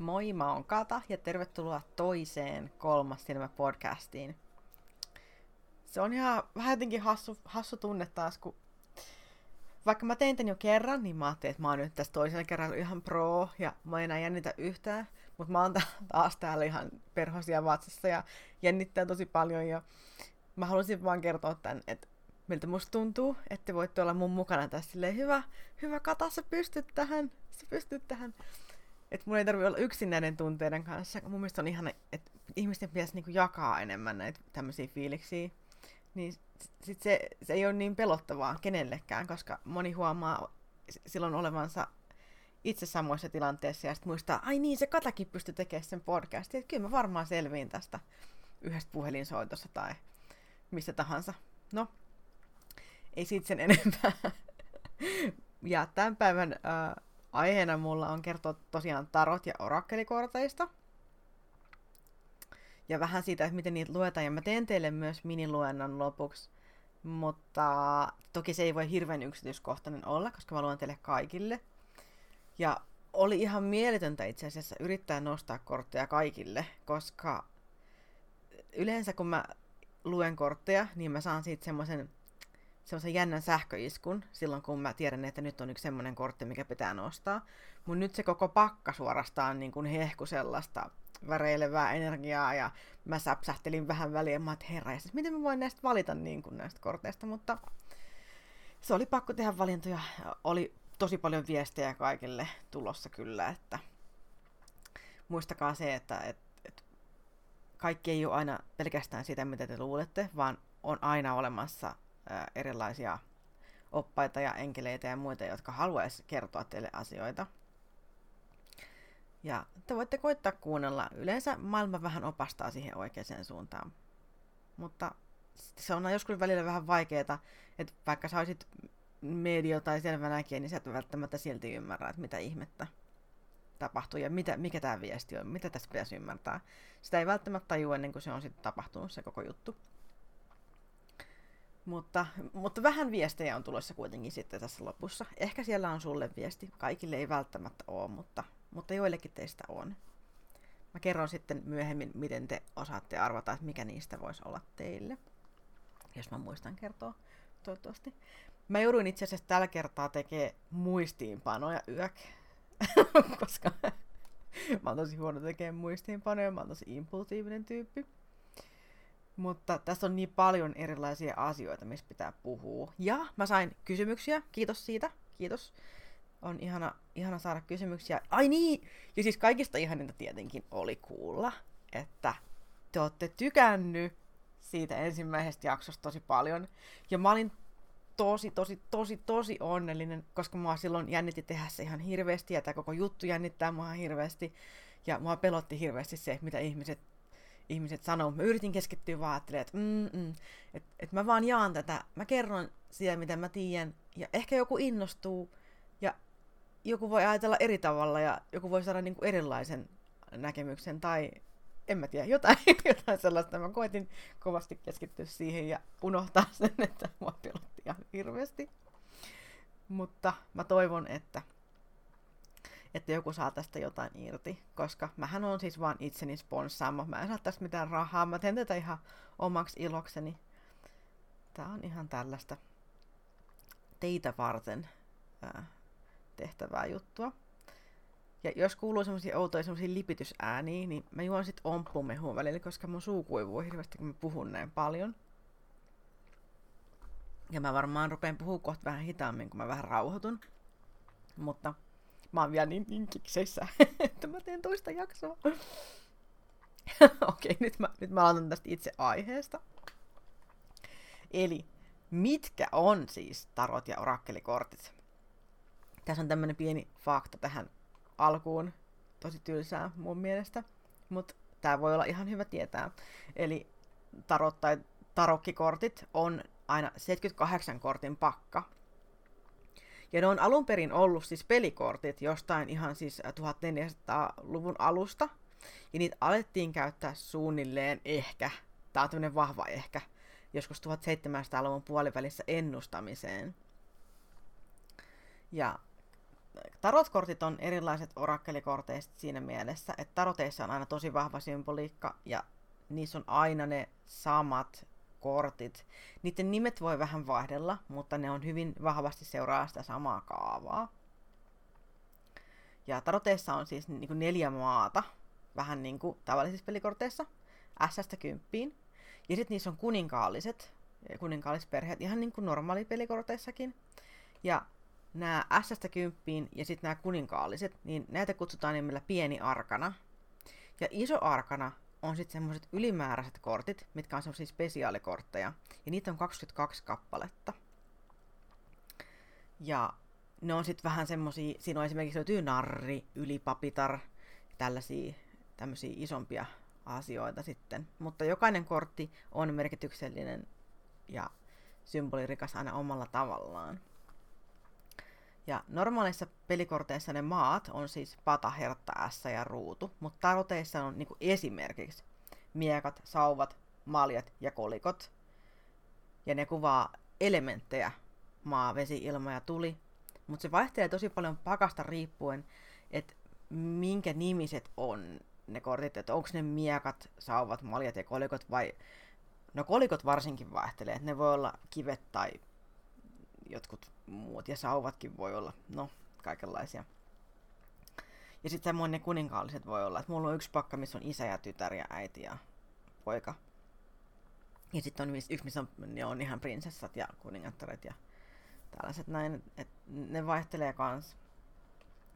Moi, mä oon Kata ja tervetuloa toiseen kolmas silmä podcastiin. Se on ihan vähän jotenkin hassu, hassu tunne taas, kun vaikka mä tein tän jo kerran, niin mä ajattelin, että mä oon nyt tässä toisella kerralla ihan pro ja mä en enää jännitä yhtään. Mutta mä oon taas täällä ihan perhosia vatsassa ja jännittää tosi paljon ja mä halusin vaan kertoa tän, että miltä musta tuntuu, että te voitte olla mun mukana tässä silleen, hyvä, hyvä Kata, sä pystyt tähän, sä pystyt tähän. Että mun ei tarvi olla yksin näiden tunteiden kanssa. Mun mielestä on ihana, että ihmisten pitäisi niinku jakaa enemmän näitä tämmöisiä fiiliksiä. Niin sit se, se ei ole niin pelottavaa kenellekään, koska moni huomaa silloin olevansa itse samoissa tilanteissa ja sitten muistaa, ai niin, se Katakin pystyi tekemään sen podcastin, että kyllä mä varmaan selviin tästä yhdestä puhelinsoitossa tai missä tahansa. No, ei siitä sen enempää. ja tämän päivän äh, aiheena mulla on kertoa tosiaan tarot ja orakkelikorteista. Ja vähän siitä, että miten niitä luetaan. Ja mä teen teille myös miniluennon lopuksi. Mutta toki se ei voi hirveän yksityiskohtainen olla, koska mä luen teille kaikille. Ja oli ihan mieletöntä itse asiassa yrittää nostaa kortteja kaikille, koska yleensä kun mä luen kortteja, niin mä saan siitä semmoisen semmoisen jännän sähköiskun silloin, kun mä tiedän, että nyt on yksi semmoinen kortti, mikä pitää nostaa. Mun nyt se koko pakka suorastaan niin kuin hehku sellaista väreilevää energiaa ja mä säpsähtelin vähän väliin, mä että herra, siis miten mä voin näistä valita niin kuin näistä korteista, mutta se oli pakko tehdä valintoja. Oli tosi paljon viestejä kaikille tulossa kyllä, että muistakaa se, että, että, että kaikki ei ole aina pelkästään sitä, mitä te luulette, vaan on aina olemassa erilaisia oppaita ja enkeleitä ja muita, jotka haluaisi kertoa teille asioita. Ja te voitte koittaa kuunnella. Yleensä maailma vähän opastaa siihen oikeaan suuntaan. Mutta se on joskus välillä vähän vaikeaa, että vaikka sä olisit medio tai selvä näkijä, niin sä et välttämättä silti ymmärrä, että mitä ihmettä tapahtuu ja mitä, mikä tämä viesti on, mitä tässä pitäisi ymmärtää. Sitä ei välttämättä tajua ennen kuin se on sitten tapahtunut se koko juttu. Mutta, mutta vähän viestejä on tulossa kuitenkin sitten tässä lopussa. Ehkä siellä on sulle viesti. Kaikille ei välttämättä ole, mutta, mutta joillekin teistä on. Mä kerron sitten myöhemmin, miten te osaatte arvata, että mikä niistä voisi olla teille. Jos mä muistan kertoa, toivottavasti. Mä jouduin itse asiassa tällä kertaa tekemään muistiinpanoja yök, koska mä oon tosi huono tekemään muistiinpanoja, mä oon tosi impulsiivinen tyyppi. Mutta tässä on niin paljon erilaisia asioita, mistä pitää puhua. Ja mä sain kysymyksiä, kiitos siitä, kiitos. On ihana, ihana saada kysymyksiä. Ai niin! Ja siis kaikista ihaninta tietenkin oli kuulla, että te olette tykännyt siitä ensimmäisestä jaksosta tosi paljon. Ja mä olin tosi, tosi, tosi, tosi onnellinen, koska mua silloin jännitti tehdä se ihan hirveästi, ja tämä koko juttu jännittää mua hirveästi. Ja mua pelotti hirveästi se, mitä ihmiset ihmiset sanoo. Mä yritin keskittyä vaan että mm, mm, et, et mä vaan jaan tätä. Mä kerron sitä, mitä mä tiedän. Ja ehkä joku innostuu ja joku voi ajatella eri tavalla ja joku voi saada niinku erilaisen näkemyksen tai en mä tiedä, jotain, jotain sellaista. Mä koitin kovasti keskittyä siihen ja unohtaa sen, että mua pelotti ihan hirveästi. Mutta mä toivon, että että joku saa tästä jotain irti, koska mähän on siis vaan itseni sponssaama. Mä en saa tästä mitään rahaa, mä teen tätä ihan omaksi ilokseni. Tää on ihan tällaista teitä varten ää, tehtävää juttua. Ja jos kuuluu semmoisia outoja semmoisia lipitysääniä, niin mä juon sit omppumehua välillä, koska mun suu kuivuu hirveästi, kun mä puhun näin paljon. Ja mä varmaan rupean puhua kohta vähän hitaammin, kun mä vähän rauhoitun. Mutta Mä oon vielä niin, niin kikseissä, että mä teen toista jaksoa. Okei, nyt mä, nyt mä aloitan tästä itse aiheesta. Eli mitkä on siis tarot ja orakkelikortit? Tässä on tämmönen pieni fakta tähän alkuun. Tosi tylsää mun mielestä, mutta tämä voi olla ihan hyvä tietää. Eli tarot tai tarokkikortit on aina 78 kortin pakka, ja ne on alun perin ollut siis pelikortit jostain ihan siis 1400-luvun alusta. Ja niitä alettiin käyttää suunnilleen ehkä, tämä on tämmöinen vahva ehkä, joskus 1700-luvun puolivälissä ennustamiseen. Ja tarotkortit on erilaiset orakkelikorteista siinä mielessä, että taroteissa on aina tosi vahva symboliikka ja niissä on aina ne samat kortit. Niiden nimet voi vähän vaihdella, mutta ne on hyvin vahvasti seuraa sitä samaa kaavaa. Ja taroteissa on siis niin kuin neljä maata, vähän niin kuin tavallisissa pelikorteissa, S-stä kymppiin. Ja sitten niissä on kuninkaalliset, kuninkaallisperheet, ihan niin kuin normaali pelikorteissakin. Ja nämä S-stä kymppiin ja sitten nämä kuninkaalliset, niin näitä kutsutaan nimellä pieni arkana. Ja iso arkana on sitten semmoiset ylimääräiset kortit, mitkä on semmoisia spesiaalikortteja. Ja niitä on 22 kappaletta. Ja ne on sitten vähän semmoisia, siinä on esimerkiksi löytyy narri, ylipapitar, tällaisia tämmöisiä isompia asioita sitten. Mutta jokainen kortti on merkityksellinen ja symbolirikas aina omalla tavallaan. Ja normaalissa pelikorteissa ne maat on siis pata, hertta, S ja ruutu, mutta taroteissa on niinku esimerkiksi miekat, sauvat, maljat ja kolikot. Ja ne kuvaa elementtejä, maa, vesi, ilma ja tuli. Mutta se vaihtelee tosi paljon pakasta riippuen, että minkä nimiset on ne kortit, että onko ne miekat, sauvat, maljat ja kolikot vai... No kolikot varsinkin vaihtelee, että ne voi olla kivet tai jotkut muut, ja sauvatkin voi olla, no, kaikenlaisia. Ja sitten samoin ne kuninkaalliset voi olla, että mulla on yksi pakka, missä on isä ja tytär ja äiti ja poika. Ja sitten on yksi, missä on, ne on ihan prinsessat ja kuningattaret ja tällaiset näin, että ne vaihtelee kans.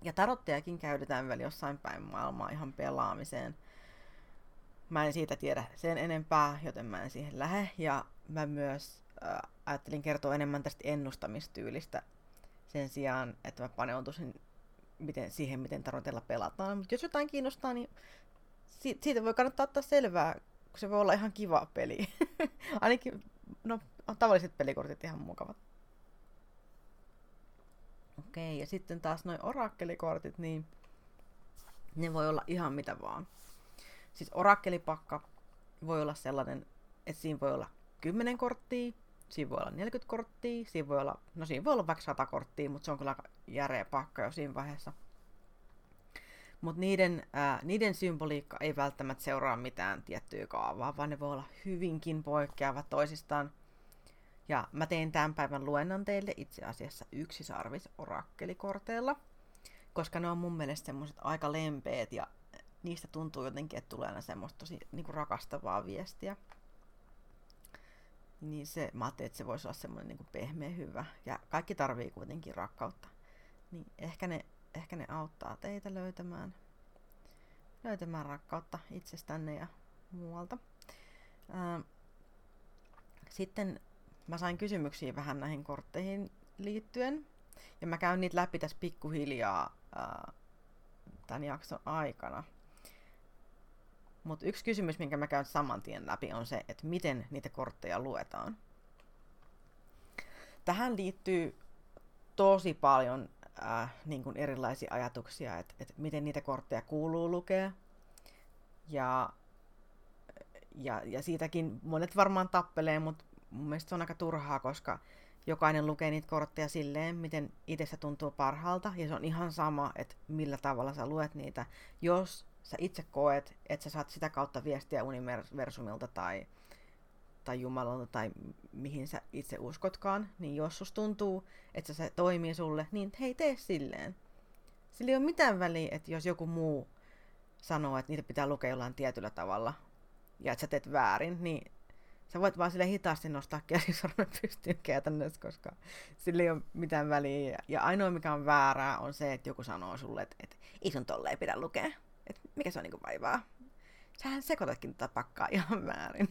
Ja tarottejakin käytetään vielä jossain päin maailmaa ihan pelaamiseen. Mä en siitä tiedä sen enempää, joten mä en siihen lähde. Ja mä myös ajattelin kertoa enemmän tästä ennustamistyylistä sen sijaan, että mä paneutuisin miten, siihen, miten tarotella pelataan. Mutta jos jotain kiinnostaa, niin siitä voi kannattaa ottaa selvää, kun se voi olla ihan kiva peli. Ainakin, no, tavalliset pelikortit ihan mukavat. Okei, ja sitten taas noin orakkelikortit, niin ne voi olla ihan mitä vaan. Siis orakkelipakka voi olla sellainen, että siinä voi olla 10 korttia, siinä voi olla 40 korttia, siinä voi olla, no siinä voi olla vaikka 100 korttia, mutta se on kyllä järeä pakka jo siinä vaiheessa. Mutta niiden, ää, niiden symboliikka ei välttämättä seuraa mitään tiettyä kaavaa, vaan ne voi olla hyvinkin poikkeavat toisistaan – ja mä tein tämän päivän luennon teille itse asiassa yksi sarvis orakkelikorteella, koska ne on mun mielestä semmoiset aika lempeät ja niistä tuntuu jotenkin, että tulee aina semmoista tosi niin rakastavaa viestiä. Niin se, mä ajattelin, että se voisi olla semmoinen niin pehmeä hyvä. Ja kaikki tarvii kuitenkin rakkautta. Niin ehkä ne, ehkä ne auttaa teitä löytämään, löytämään rakkautta itsestänne ja muualta. Sitten mä sain kysymyksiä vähän näihin kortteihin liittyen. Ja mä käyn niitä läpi tässä pikkuhiljaa ää, tämän jakson aikana. Mutta yksi kysymys, minkä mä käyn saman tien läpi, on se, että miten niitä kortteja luetaan. Tähän liittyy tosi paljon äh, niin kuin erilaisia ajatuksia, että, että miten niitä kortteja kuuluu lukea. Ja, ja, ja siitäkin monet varmaan tappelee, mutta mun mielestä se on aika turhaa, koska jokainen lukee niitä kortteja silleen, miten itse tuntuu parhaalta, ja se on ihan sama, että millä tavalla sä luet niitä. Jos sä itse koet, että sä saat sitä kautta viestiä universumilta tai, tai Jumalalta tai mihin sä itse uskotkaan, niin jos sus tuntuu, että se toimii sulle, niin hei, tee silleen. Sillä ei ole mitään väliä, että jos joku muu sanoo, että niitä pitää lukea jollain tietyllä tavalla, ja että sä teet väärin, niin Sä voit vaan sille hitaasti nostaa käsisormen pystyyn käytännössä, koska sillä ei ole mitään väliä. Ja ainoa mikä on väärää on se, että joku sanoo sulle, että, että ei sun tolleen pidä lukea. Mikä se on niinku vaivaa. Sähän sekoitatkin tätä pakkaa ihan väärin.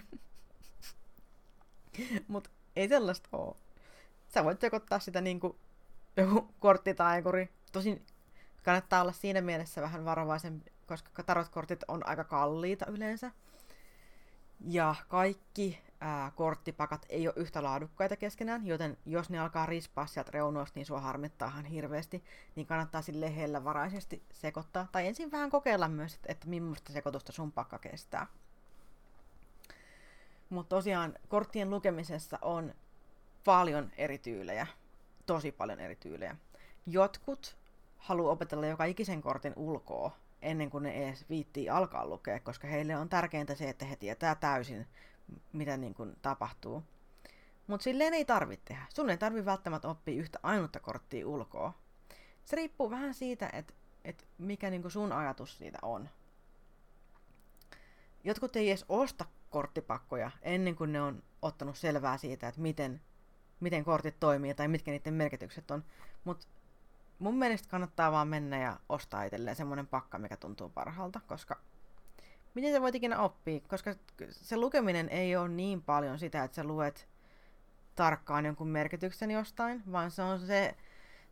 Mut ei sellaista oo. Sä voit sekoittaa sitä niinku joku korttitaikuri. Tosin kannattaa olla siinä mielessä vähän varovaisen, koska tarotkortit on aika kalliita yleensä. Ja kaikki ää, korttipakat ei ole yhtä laadukkaita keskenään, joten jos ne alkaa rispaa sieltä reunoista, niin sua harmittaahan hirveästi, niin kannattaa sille varaisesti sekoittaa. Tai ensin vähän kokeilla myös, että, että millaista sekoitusta sun pakka kestää. Mutta tosiaan korttien lukemisessa on paljon eri tyylejä. Tosi paljon eri tyylejä. Jotkut haluaa opetella joka ikisen kortin ulkoa ennen kuin ne edes viittii alkaa lukea, koska heille on tärkeintä se, että he tietää täysin, mitä niin kuin tapahtuu. Mutta silleen ei tarvitse tehdä. Sun ei tarvi välttämättä oppia yhtä ainutta korttia ulkoa. Se riippuu vähän siitä, että et mikä niinku sun ajatus siitä on. Jotkut ei edes osta korttipakkoja ennen kuin ne on ottanut selvää siitä, että miten, miten kortit toimii tai mitkä niiden merkitykset on. Mutta mun mielestä kannattaa vaan mennä ja ostaa itselleen semmoinen pakka, mikä tuntuu parhaalta, koska miten sä voit ikinä oppia, koska se lukeminen ei ole niin paljon sitä, että sä luet tarkkaan jonkun merkityksen jostain, vaan se on se,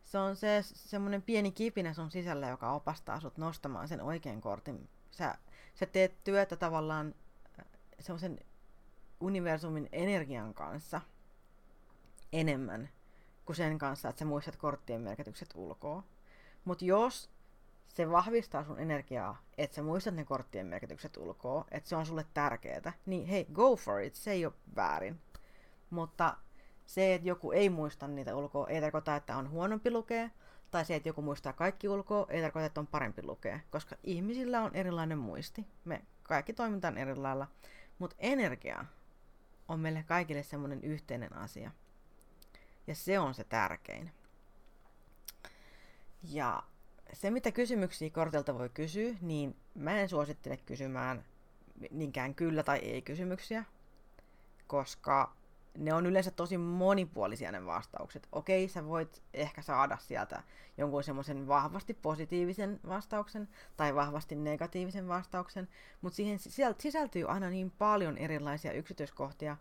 se on se semmoinen pieni kipinä sun sisällä, joka opastaa sut nostamaan sen oikean kortin. Sä, sä teet työtä tavallaan äh, semmoisen universumin energian kanssa enemmän kuin sen kanssa, että sä muistat korttien merkitykset ulkoa. Mutta jos se vahvistaa sun energiaa, että sä muistat ne korttien merkitykset ulkoa, että se on sulle tärkeää, niin hei, go for it, se ei ole väärin. Mutta se, että joku ei muista niitä ulkoa, ei tarkoita, että on huonompi lukea, tai se, että joku muistaa kaikki ulkoa, ei tarkoita, että on parempi lukea, koska ihmisillä on erilainen muisti. Me kaikki toimitaan eri lailla, mutta energia on meille kaikille semmoinen yhteinen asia. Ja se on se tärkein. Ja se, mitä kysymyksiä kortilta voi kysyä, niin mä en suosittele kysymään niinkään kyllä tai ei kysymyksiä, koska ne on yleensä tosi monipuolisia ne vastaukset. Okei, sä voit ehkä saada sieltä jonkun semmoisen vahvasti positiivisen vastauksen tai vahvasti negatiivisen vastauksen, mutta siihen sisältyy aina niin paljon erilaisia yksityiskohtia,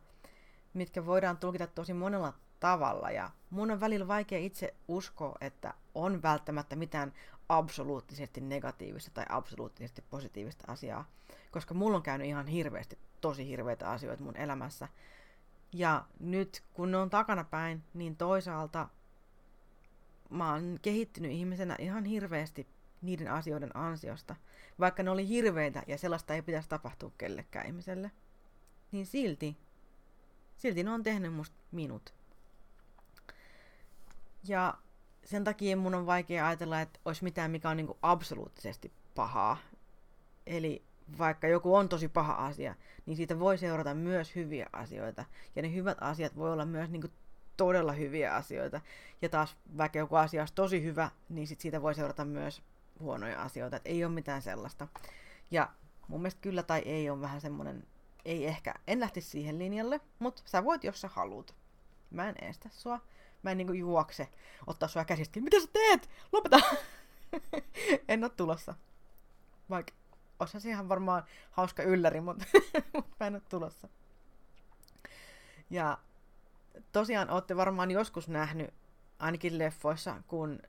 mitkä voidaan tulkita tosi monella tavalla. Ja mun on välillä vaikea itse uskoa, että on välttämättä mitään absoluuttisesti negatiivista tai absoluuttisesti positiivista asiaa, koska mulla on käynyt ihan hirveästi tosi hirveitä asioita mun elämässä, ja nyt kun ne on takanapäin, niin toisaalta mä oon kehittynyt ihmisenä ihan hirveästi niiden asioiden ansiosta. Vaikka ne oli hirveitä ja sellaista ei pitäisi tapahtua kellekään ihmiselle. Niin silti, silti ne on tehnyt musta minut. Ja sen takia mun on vaikea ajatella, että olisi mitään, mikä on niinku absoluuttisesti pahaa. Eli vaikka joku on tosi paha asia, niin siitä voi seurata myös hyviä asioita. Ja ne hyvät asiat voi olla myös niin todella hyviä asioita. Ja taas vaikka joku asia olisi tosi hyvä, niin sit siitä voi seurata myös huonoja asioita. Et ei ole mitään sellaista. Ja mun mielestä kyllä tai ei on vähän semmoinen, ei ehkä, en lähtisi siihen linjalle, mutta sä voit, jos sä haluut. Mä en estä sua. Mä en niinku juokse ottaa sua käsistä. Mitä sä teet? Lopeta! en oo tulossa. Vaikka olisihan se ihan varmaan hauska ylläri, mutta, mä en ole tulossa. Ja tosiaan olette varmaan joskus nähnyt, ainakin leffoissa, kun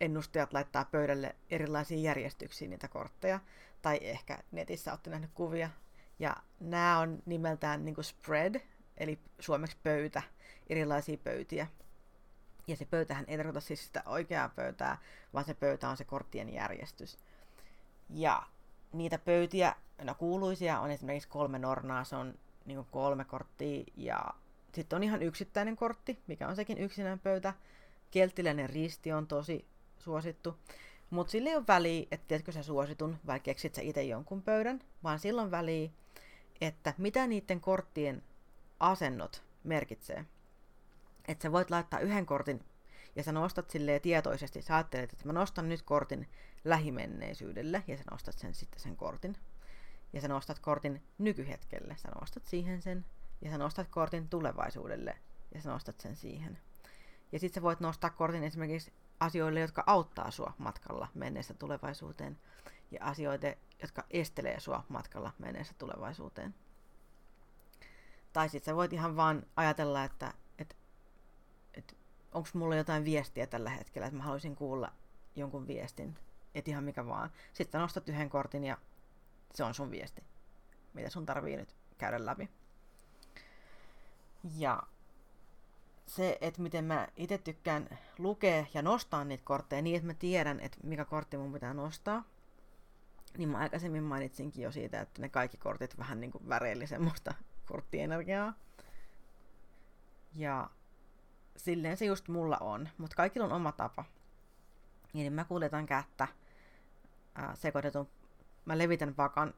ennustajat laittaa pöydälle erilaisiin järjestyksiin niitä kortteja, tai ehkä netissä olette nähnyt kuvia. Ja nämä on nimeltään niin spread, eli suomeksi pöytä, erilaisia pöytiä. Ja se pöytähän ei tarkoita siis sitä oikeaa pöytää, vaan se pöytä on se korttien järjestys. Ja niitä pöytiä, no kuuluisia on esimerkiksi kolme nornaa, se on niin kolme korttia ja sitten on ihan yksittäinen kortti, mikä on sekin yksinään pöytä. Kelttiläinen risti on tosi suosittu. Mutta sillä ei ole väliä, että tiedätkö sä suositun vai keksit sä itse jonkun pöydän, vaan silloin väliä, että mitä niiden korttien asennot merkitsee. Että sä voit laittaa yhden kortin ja sä nostat silleen tietoisesti, sä ajattelet, että mä nostan nyt kortin lähimenneisyydelle ja sä nostat sen sitten sen kortin. Ja sä nostat kortin nykyhetkelle, sä nostat siihen sen ja sä nostat kortin tulevaisuudelle ja sä nostat sen siihen. Ja sitten sä voit nostaa kortin esimerkiksi asioille, jotka auttaa sua matkalla menneessä tulevaisuuteen ja asioita, jotka estelee sua matkalla menneessä tulevaisuuteen. Tai sitten sä voit ihan vaan ajatella, että onko mulla jotain viestiä tällä hetkellä, että mä haluaisin kuulla jonkun viestin, et ihan mikä vaan. Sitten nostat yhden kortin ja se on sun viesti, mitä sun tarvii nyt käydä läpi. Ja se, että miten mä itse tykkään lukea ja nostaa niitä kortteja niin, että mä tiedän, että mikä kortti mun pitää nostaa, niin mä aikaisemmin mainitsinkin jo siitä, että ne kaikki kortit vähän niin kuin väreili semmoista korttienergiaa. Ja silleen se just mulla on, mutta kaikilla on oma tapa. Niin mä kuljetan kättä ää, sekoitetun, mä levitän pakan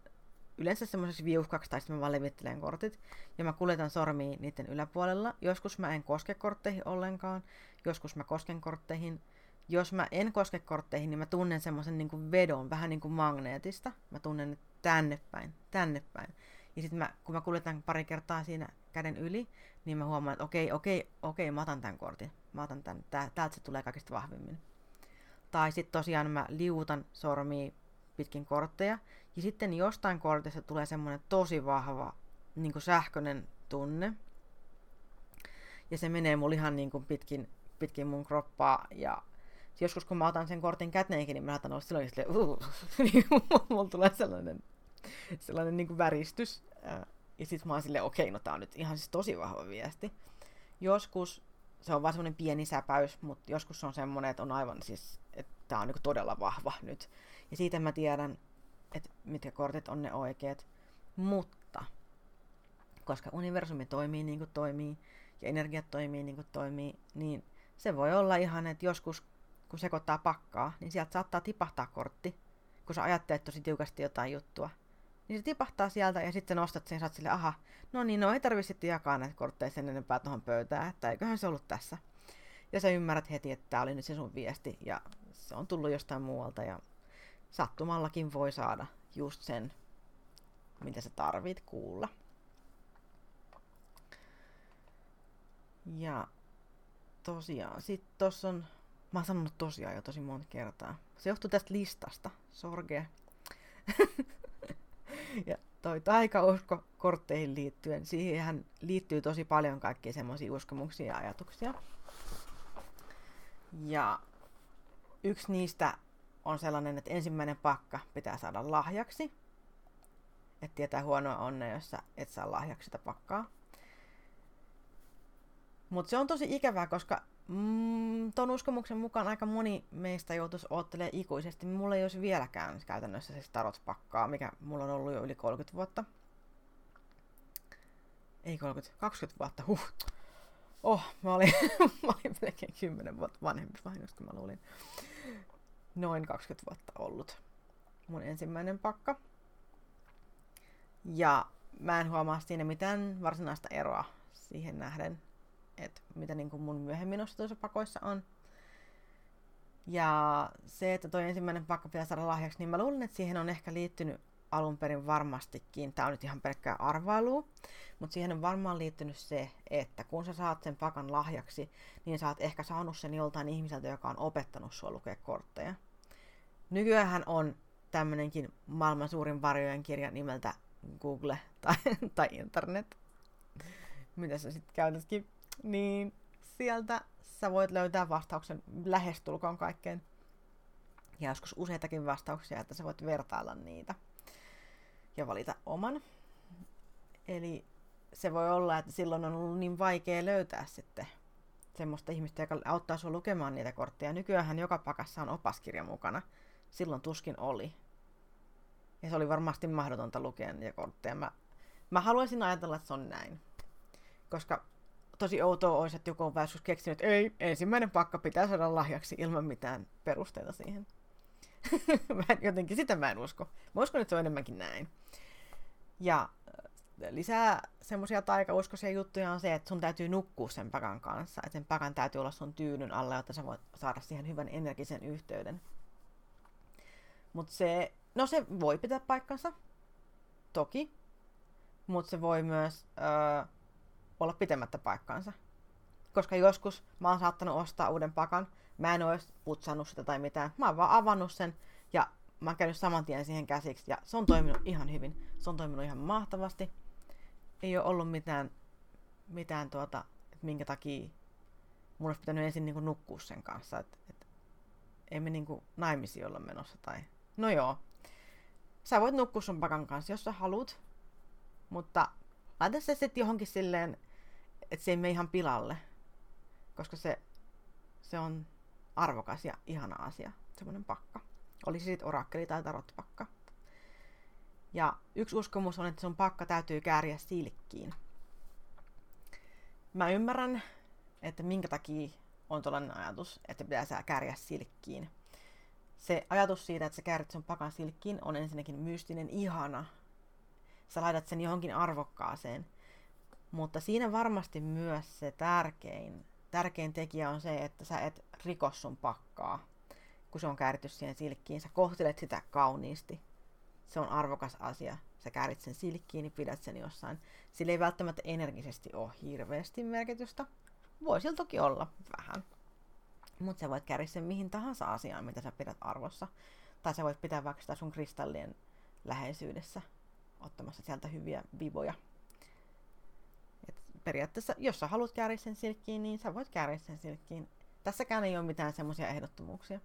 yleensä semmoiseksi viuhkaksi tai sitten mä vaan levittelen kortit. Ja mä kuljetan sormia niiden yläpuolella. Joskus mä en koske kortteihin ollenkaan. Joskus mä kosken kortteihin. Jos mä en koske kortteihin, niin mä tunnen semmoisen niin vedon, vähän niin kuin magneetista. Mä tunnen tänne päin, tänne päin. Ja sitten mä, kun mä kuljetan pari kertaa siinä käden yli, niin mä huomaan, että okei, okei, okei, mä otan tämän kortin. Mä otan tämän, tää, täältä se tulee kaikista vahvimmin. Tai sitten tosiaan mä liutan sormia pitkin kortteja. Ja sitten jostain kortista tulee semmoinen tosi vahva niin kuin sähköinen tunne. Ja se menee mulla ihan niin kuin pitkin, pitkin mun kroppaa. Ja joskus kun mä otan sen kortin käteenkin, niin mä laitan olla silloin silleen, uh, niin mulla tulee sellainen, sellainen niin kuin väristys. Ja sitten mä oon silleen, okei, okay, no tää on nyt ihan siis tosi vahva viesti. Joskus se on vaan semmoinen pieni säpäys, mutta joskus se on semmoinen, että on aivan siis, että tää on niin todella vahva nyt. Ja siitä mä tiedän, että mitkä kortit on ne oikeat. Mutta, koska universumi toimii niin kuin toimii, ja energiat toimii niin kuin toimii, niin se voi olla ihan, että joskus kun sekoittaa pakkaa, niin sieltä saattaa tipahtaa kortti, kun sä ajattelet tosi tiukasti jotain juttua. Niin se tipahtaa sieltä ja sitten nostat sen ja sille, aha, no niin, no ei tarvitse sitten jakaa näitä kortteja sen enempää tuohon pöytään, että eiköhän se ollut tässä. Ja sä ymmärrät heti, että tämä oli nyt se sun viesti ja se on tullut jostain muualta ja sattumallakin voi saada just sen, mitä sä tarvit kuulla. Ja tosiaan, sit tossa on, mä oon sanonut tosiaan jo tosi monta kertaa. Se johtuu tästä listasta, sorge. ja toi taikausko kortteihin liittyen, siihen liittyy tosi paljon kaikkia semmoisia uskomuksia ja ajatuksia. Ja yksi niistä on sellainen, että ensimmäinen pakka pitää saada lahjaksi. Että tietää huonoa onnea, jos sä et saa lahjaksi sitä pakkaa. Mutta se on tosi ikävää, koska mm, ton uskomuksen mukaan aika moni meistä joutuisi odottelemaan ikuisesti. Mulla ei olisi vieläkään käytännössä siis tarot-pakkaa, mikä mulla on ollut jo yli 30 vuotta. Ei 30, 20 vuotta, huh. Oh, mä olin, mä olin melkein 10 vuotta vanhempi vahingossa, kun mä luulin noin 20 vuotta ollut mun ensimmäinen pakka. Ja mä en huomaa siinä mitään varsinaista eroa siihen nähden, että mitä niin kuin mun myöhemmin ostetuissa pakoissa on. Ja se, että toi ensimmäinen pakka pitää saada lahjaksi, niin mä luulen, että siihen on ehkä liittynyt alun perin varmastikin, tämä on nyt ihan pelkkää arvailua, mutta siihen on varmaan liittynyt se, että kun sä saat sen pakan lahjaksi, niin sä oot ehkä saanut sen joltain ihmiseltä, joka on opettanut sua lukea kortteja. Nykyään on tämmönenkin maailman suurin varjojen kirja nimeltä Google tai, tai internet, mitä sä sitten käytätkin, niin sieltä sä voit löytää vastauksen lähestulkoon kaikkeen. Ja joskus useitakin vastauksia, että sä voit vertailla niitä ja valita oman. Eli se voi olla, että silloin on ollut niin vaikea löytää sitten semmoista ihmistä, joka auttaa sinua lukemaan niitä kortteja. Nykyään joka pakassa on opaskirja mukana. Silloin tuskin oli. Ja se oli varmasti mahdotonta lukea niitä kortteja. Mä, mä haluaisin ajatella, että se on näin. Koska tosi outoa olisi, että joku on joskus keksinyt, että ei, ensimmäinen pakka pitää saada lahjaksi ilman mitään perusteita siihen. mä en, jotenkin sitä mä en usko. Mä uskon, että se on enemmänkin näin. Ja äh, lisää semmoisia taikauskoisia juttuja on se, että sun täytyy nukkua sen pakan kanssa. Että sen pakan täytyy olla sun tyynyn alla, jotta sä voit saada siihen hyvän energisen yhteyden. Mutta se, no se voi pitää paikkansa, toki. Mutta se voi myös öö, olla pitemmättä paikkaansa. Koska joskus mä oon saattanut ostaa uuden pakan, mä en ole putsannut sitä tai mitään. Mä oon vaan avannut sen ja mä oon käynyt saman tien siihen käsiksi ja se on toiminut ihan hyvin. Se on toiminut ihan mahtavasti. Ei ole ollut mitään, mitään tuota, että minkä takia mun olisi pitänyt ensin niin nukkua sen kanssa. Että et, ei me niin naimisiin olla menossa tai... No joo. Sä voit nukkua sun pakan kanssa, jos sä haluat. Mutta laita se sitten johonkin silleen, että se ei mene ihan pilalle. Koska se, se on arvokas ja ihana asia, semmoinen pakka. Olisi sitten orakkeli tai tarottipakka. Ja yksi uskomus on, että sun pakka täytyy kääriä silkkiin. Mä ymmärrän, että minkä takia on tällainen ajatus, että pitää kääriä silkkiin. se ajatus siitä, että sä käärit sun pakan silkkiin, on ensinnäkin mystinen ihana. Sä laitat sen johonkin arvokkaaseen. Mutta siinä varmasti myös se tärkein, tärkein tekijä on se, että sä et riko sun pakkaa, kun se on kääritty siihen silkkiin. Sä kohtelet sitä kauniisti. Se on arvokas asia. Sä käärit sen silkkiin, niin pidät sen jossain. Sillä ei välttämättä energisesti ole hirveästi merkitystä. Voi sillä toki olla vähän. Mutta sä voit kääriä sen mihin tahansa asiaan, mitä sä pidät arvossa. Tai sä voit pitää vaikka sitä sun kristallien läheisyydessä ottamassa sieltä hyviä vivoja. Periaatteessa, jos sä haluat kääriä sen silkkiin, niin sä voit kääriä sen silkkiin. Tässäkään ei ole mitään semmoisia ehdottomuuksia.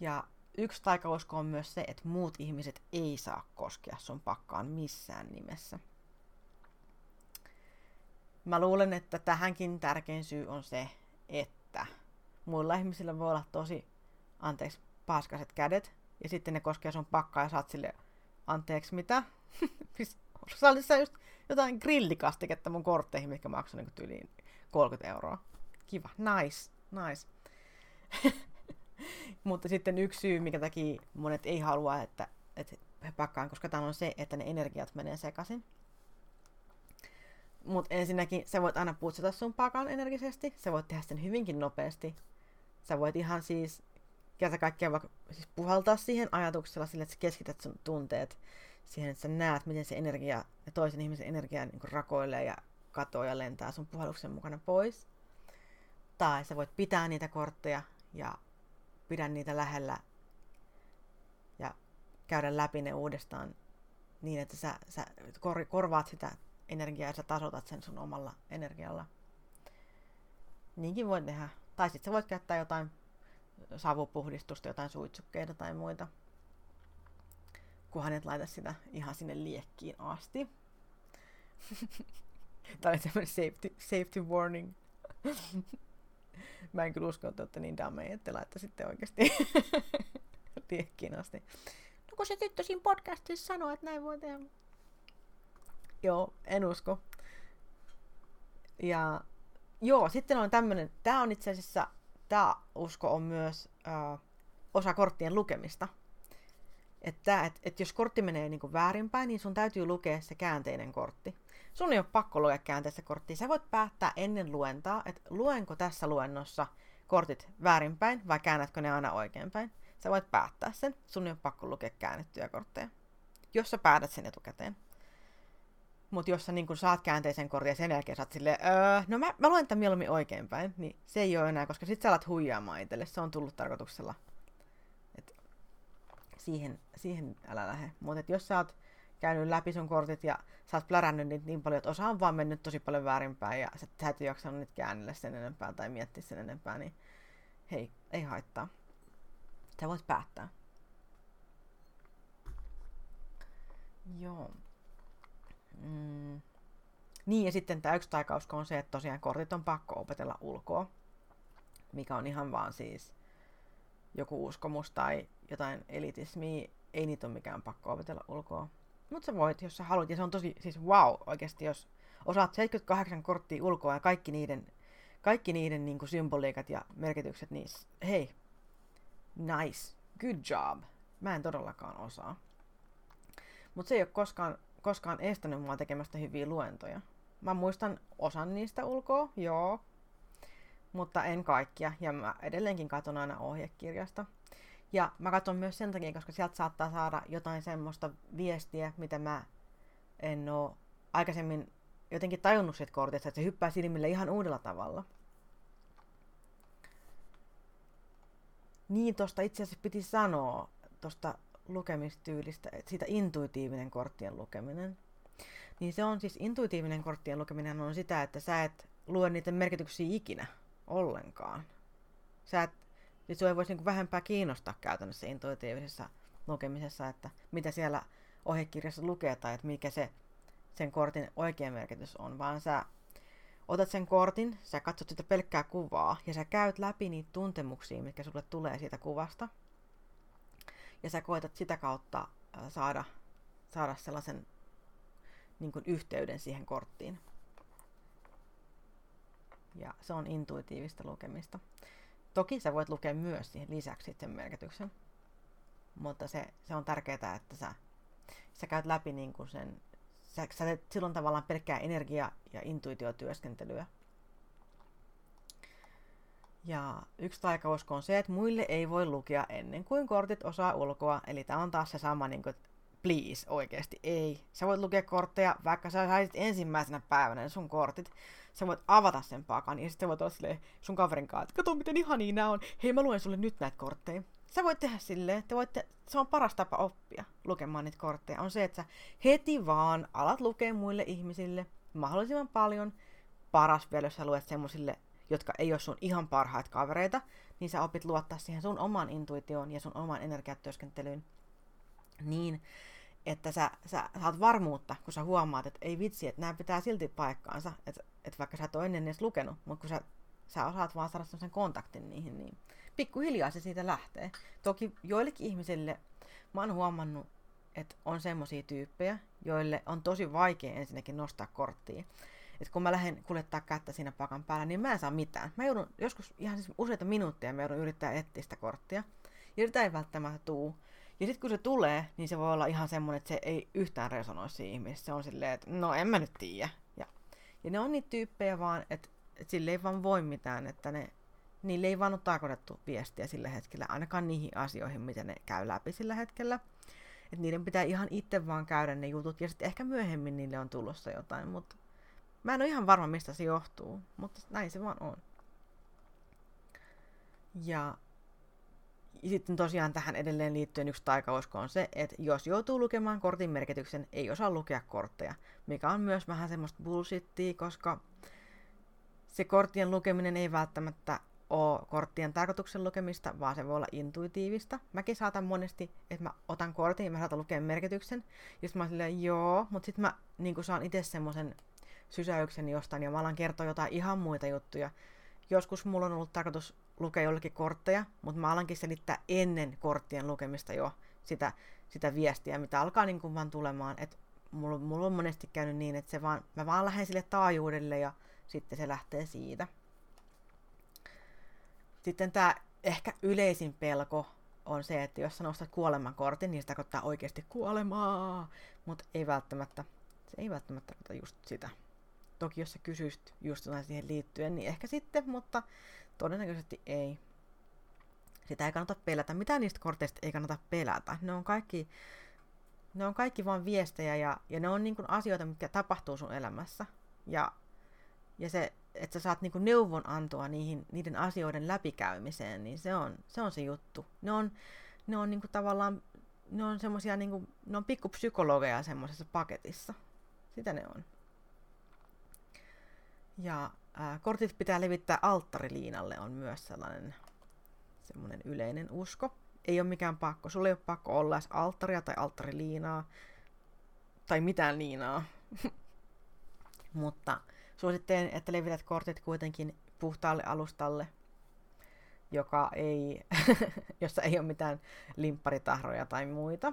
Ja yksi taikausko on myös se, että muut ihmiset ei saa koskea sun pakkaan missään nimessä. Mä luulen, että tähänkin tärkein syy on se, että muilla ihmisillä voi olla tosi, anteeksi, paskaset kädet, ja sitten ne koskee sun pakkaa ja saat sille, anteeksi mitä? Sä just jotain grillikastiketta mun kortteihin, mikä maksoi niin tyyliin 30 euroa. Kiva, nice, nice. Mutta sitten yksi syy, mikä takia monet ei halua, että, että he pakkaan, koska tämä on se, että ne energiat menee sekaisin. Mutta ensinnäkin sä voit aina putsata sun pakan energisesti, sä voit tehdä sen hyvinkin nopeasti. Sä voit ihan siis kerta kaikkiaan vaikka siis puhaltaa siihen ajatuksella sillä, että sä keskität sun tunteet siihen, että sä näet, miten se energia ja toisen ihmisen energia niin rakoilee ja katoaa ja lentää sun puhalluksen mukana pois. Tai sä voit pitää niitä kortteja ja pidä niitä lähellä ja käydä läpi ne uudestaan niin, että sä, sä kor, korvaat sitä energiaa ja sä tasotat sen sun omalla energialla. Niinkin voit tehdä. Tai sitten sä voit käyttää jotain savupuhdistusta, jotain suitsukkeita tai muita. Kunhan et laita sitä ihan sinne liekkiin asti. Tämä oli semmoinen safety, safety warning. Mä en kyllä usko, että olette niin dameja, että laittaisitte oikeasti liekkiin asti. No kun se tyttö siinä podcastissa sanoo, että näin voi tehdä. Joo, en usko. Ja joo, sitten on tämmönen, tää on itse asiassa, tää usko on myös ö, osa korttien lukemista. Että et, et jos kortti menee niinku väärinpäin, niin sun täytyy lukea se käänteinen kortti. Sun ei ole pakko lukea käänteistä korttia. Sä voit päättää ennen luentaa, että luenko tässä luennossa kortit väärinpäin vai käännätkö ne aina oikeinpäin. Sä voit päättää sen. Sun ei ole pakko lukea käännettyjä kortteja. Jos sä päätät sen etukäteen. Mutta jos sä niin kun saat käänteisen kortin ja sen jälkeen saat silleen, öö, no mä, mä luen tämän mieluummin oikeinpäin, niin se ei ole enää, koska sit sä alat huijaamaan itselle. Se on tullut tarkoituksella. Siihen, siihen älä lähde. Mutta jos sä oot käynyt läpi sun kortit ja sä oot plärännyt niitä niin paljon, että osa on vaan mennyt tosi paljon väärinpäin ja sä, sä et jaksanut niitä käännellä sen enempää tai miettiä sen enempää, niin hei, ei haittaa. Sä voit päättää. Joo. Mm. Niin, ja sitten tämä yksi taikausko on se, että tosiaan kortit on pakko opetella ulkoa, mikä on ihan vaan siis joku uskomus tai jotain elitismiä. Ei niitä ole mikään pakko opetella ulkoa. Mutta sä voit, jos sä haluat. Ja se on tosi, siis wow, oikeasti, jos osaat 78 korttia ulkoa ja kaikki niiden, kaikki niiden niin kuin symboliikat ja merkitykset, niin hei, nice, good job. Mä en todellakaan osaa. Mutta se ei ole koskaan koskaan estänyt mua tekemästä hyviä luentoja. Mä muistan osan niistä ulkoa, joo, mutta en kaikkia. Ja mä edelleenkin katson aina ohjekirjasta. Ja mä katson myös sen takia, koska sieltä saattaa saada jotain semmoista viestiä, mitä mä en oo aikaisemmin jotenkin tajunnut siitä kortista, että se hyppää silmille ihan uudella tavalla. Niin, tosta itse asiassa piti sanoa, tosta lukemistyylistä, että siitä intuitiivinen korttien lukeminen. Niin se on siis intuitiivinen korttien lukeminen on sitä, että sä et lue niiden merkityksiä ikinä ollenkaan. Sä et, siis sua ei voisi niinku vähempää kiinnostaa käytännössä intuitiivisessa lukemisessa, että mitä siellä ohjekirjassa lukee tai että mikä se sen kortin oikea merkitys on, vaan sä otat sen kortin, sä katsot sitä pelkkää kuvaa ja sä käyt läpi niitä tuntemuksia, mitkä sulle tulee siitä kuvasta – ja sä koetat sitä kautta saada, saada sellaisen niin kuin yhteyden siihen korttiin. Ja se on intuitiivista lukemista. Toki sä voit lukea myös siihen lisäksi sen merkityksen, mutta se, se on tärkeää, että sä, sä käyt läpi niin kuin sen, sä, sä teet silloin tavallaan pelkkää energia- ja intuitiotyöskentelyä. Ja yksi taikausko on se, että muille ei voi lukea ennen kuin kortit osaa ulkoa. Eli tämä on taas se sama, niin kuin, please, oikeasti ei. Sä voit lukea kortteja, vaikka sä saisit ensimmäisenä päivänä sun kortit. Sä voit avata sen pakan ja sitten voit olla silleen sun kaverin kanssa, että kato miten ihania nämä on. Hei mä luen sulle nyt näitä kortteja. Sä voit tehdä silleen, että voitte, se on paras tapa oppia lukemaan niitä kortteja. On se, että sä heti vaan alat lukea muille ihmisille mahdollisimman paljon. Paras vielä, jos sä luet semmosille, jotka ei ole sun ihan parhaat kavereita, niin sä opit luottaa siihen sun oman intuitioon ja sun oman energiatyöskentelyyn niin, että sä, sä saat varmuutta, kun sä huomaat, että ei vitsi, että nämä pitää silti paikkaansa, että, että vaikka sä et ole ennen edes lukenut, mutta kun sä, sä osaat vaan saada sen kontaktin niihin, niin pikkuhiljaa se siitä lähtee. Toki joillekin ihmisille mä oon huomannut, että on semmoisia tyyppejä, joille on tosi vaikea ensinnäkin nostaa korttia. Et kun mä lähden kuljettaa kättä siinä pakan päällä, niin mä en saa mitään. Mä joudun joskus ihan siis useita minuutteja mä joudun yrittää etsiä sitä korttia. Ja sitä ei välttämättä tuu. Ja sitten kun se tulee, niin se voi olla ihan semmoinen, että se ei yhtään resonoi siinä ihmisessä. Se on silleen, että no en mä nyt tiedä. Ja, ja ne on niitä tyyppejä vaan, että, että sille ei vaan voi mitään, että ne, niille ei vaan ole tarkoitettu viestiä sillä hetkellä, ainakaan niihin asioihin, mitä ne käy läpi sillä hetkellä. Että niiden pitää ihan itse vaan käydä ne jutut, ja sitten ehkä myöhemmin niille on tulossa jotain, mutta mä en ole ihan varma, mistä se johtuu, mutta näin se vaan on. Ja sitten tosiaan tähän edelleen liittyen yksi taikausko on se, että jos joutuu lukemaan kortin merkityksen, ei osaa lukea kortteja, mikä on myös vähän semmoista bullshittia, koska se korttien lukeminen ei välttämättä ole korttien tarkoituksen lukemista, vaan se voi olla intuitiivista. Mäkin saatan monesti, että mä otan kortin ja mä saatan lukea merkityksen, ja sitten mä oon silleen, joo, mutta sitten mä niin saan itse semmoisen sysäyksen jostain, ja mä alan kertoa jotain ihan muita juttuja. Joskus mulla on ollut tarkoitus lukea jollekin kortteja, mutta mä alankin selittää ennen korttien lukemista jo sitä, sitä viestiä, mitä alkaa niin kuin vaan tulemaan. Et mulla, mulla on monesti käynyt niin, että se vaan, mä vaan lähden sille taajuudelle ja sitten se lähtee siitä. Sitten tämä ehkä yleisin pelko on se, että jos sä nostat kuolemankortin, niin se tarkoittaa oikeasti kuolemaa, mutta ei välttämättä, se ei välttämättä tarkoita just sitä. Toki jos sä kysyisit just siihen liittyen, niin ehkä sitten, mutta Todennäköisesti ei. Sitä ei kannata pelätä. Mitä niistä korteista ei kannata pelätä? Ne on kaikki, ne on kaikki vain viestejä ja, ja ne on niin kuin asioita, mitkä tapahtuu sun elämässä. Ja, ja se, että sä saat niin kuin neuvonantoa niihin, niiden asioiden läpikäymiseen, niin se on se, on se juttu. Ne on, ne on niin kuin tavallaan, ne on semmosia niin kuin, ne on pikkupsykologeja semmoisessa paketissa. Sitä ne on. Ja ää, kortit pitää levittää alttariliinalle on myös sellainen semmoinen yleinen usko. Ei ole mikään pakko. Sulla ei ole pakko olla edes alttaria tai alttariliinaa tai mitään liinaa. Mutta suosittelen, että levität kortit kuitenkin puhtaalle alustalle, joka ei, jossa ei ole mitään limpparitahroja tai muita.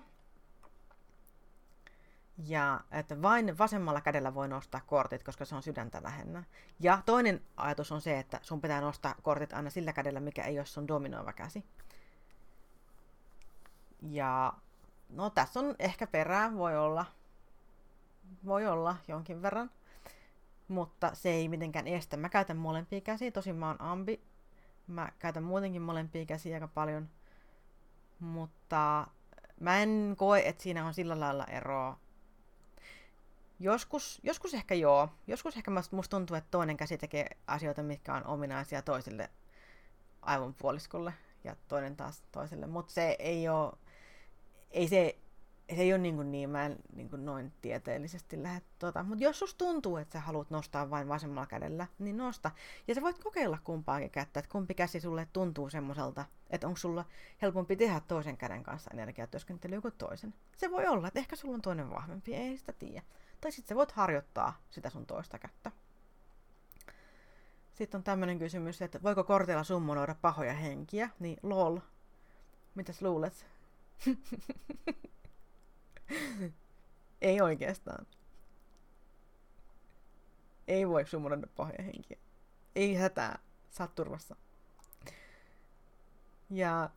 Ja että vain vasemmalla kädellä voi nostaa kortit, koska se on sydäntä lähennä. Ja toinen ajatus on se, että sun pitää nostaa kortit aina sillä kädellä, mikä ei ole sun dominoiva käsi. Ja no tässä on ehkä perää, voi olla. Voi olla jonkin verran. Mutta se ei mitenkään estä. Mä käytän molempia käsiä, tosin mä oon ambi. Mä käytän muutenkin molempia käsiä aika paljon. Mutta mä en koe, että siinä on sillä lailla eroa Joskus, joskus ehkä joo. Joskus ehkä musta tuntuu, että toinen käsi tekee asioita, mitkä on ominaisia toiselle aivonpuoliskolle ja toinen taas toiselle. Mutta se ei ole, ei se, se ei ole niin, kuin niin mä en niin kuin noin tieteellisesti lähde tota. Mutta jos sus tuntuu, että sä haluat nostaa vain vasemmalla kädellä, niin nosta. Ja sä voit kokeilla kumpaakin kättä, että kumpi käsi sulle tuntuu semmoiselta, että onko sulla helpompi tehdä toisen käden kanssa energiatyöskentelyä kuin toisen. Se voi olla, että ehkä sulla on toinen vahvempi, ei sitä tiedä. Tai sitten sä voit harjoittaa sitä sun toista kättä. Sitten on tämmöinen kysymys, että voiko kortilla summonoida pahoja henkiä? Niin lol. Mitäs luulet? Ei oikeastaan. Ei voi summonoida pahoja henkiä. Ei hätää. Saat turvassa. Ja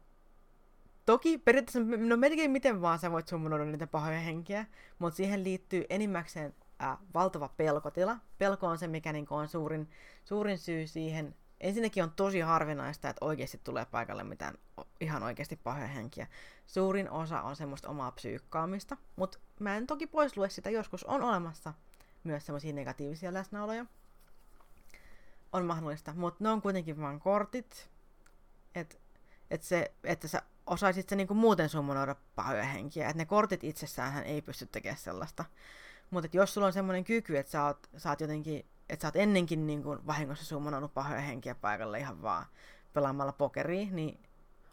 toki periaatteessa, no melkein miten vaan sä voit summonoida niitä pahoja henkiä, mutta siihen liittyy enimmäkseen äh, valtava pelkotila. Pelko on se, mikä niin on suurin, suurin syy siihen. Ensinnäkin on tosi harvinaista, että oikeasti tulee paikalle mitään ihan oikeasti pahoja henkiä. Suurin osa on semmoista omaa psyykkaamista, mutta mä en toki pois lue sitä. Joskus on olemassa myös semmoisia negatiivisia läsnäoloja. On mahdollista, mutta ne on kuitenkin vain kortit. Että et se, että sä osaisit se niinku muuten summonoida pahoja henkiä. Että ne kortit itsessään ei pysty tekemään sellaista. Mutta jos sulla on semmoinen kyky, että sä oot, sä oot jotenkin, että sä oot ennenkin niin kuin vahingossa summonannut pahoja henkiä paikalle ihan vaan pelaamalla pokeria, niin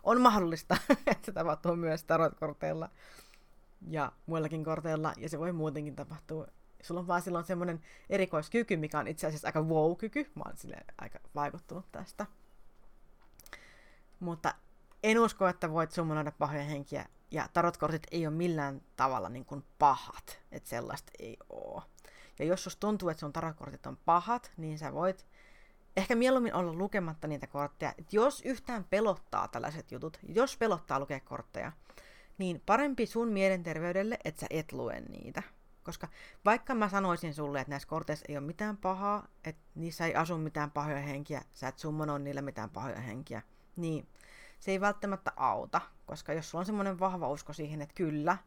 on mahdollista, että se tapahtuu myös tarotkorteilla ja muillakin korteilla, ja se voi muutenkin tapahtua. Sulla on vaan silloin semmoinen erikoiskyky, mikä on itse asiassa aika wow-kyky. Mä oon aika vaikuttunut tästä. Mutta en usko, että voit summonoida pahoja henkiä ja tarotkortit ei ole millään tavalla niin kuin pahat, että sellaista ei ole. Ja jos susta tuntuu, että sun tarotkortit on pahat, niin sä voit ehkä mieluummin olla lukematta niitä kortteja. Et jos yhtään pelottaa tällaiset jutut, jos pelottaa lukea kortteja, niin parempi sun mielenterveydelle, että sä et lue niitä. Koska vaikka mä sanoisin sulle, että näissä korteissa ei ole mitään pahaa, että niissä ei asu mitään pahoja henkiä, sä et summonoi niillä mitään pahoja henkiä, niin se ei välttämättä auta, koska jos sulla on semmoinen vahva usko siihen, että kyllä,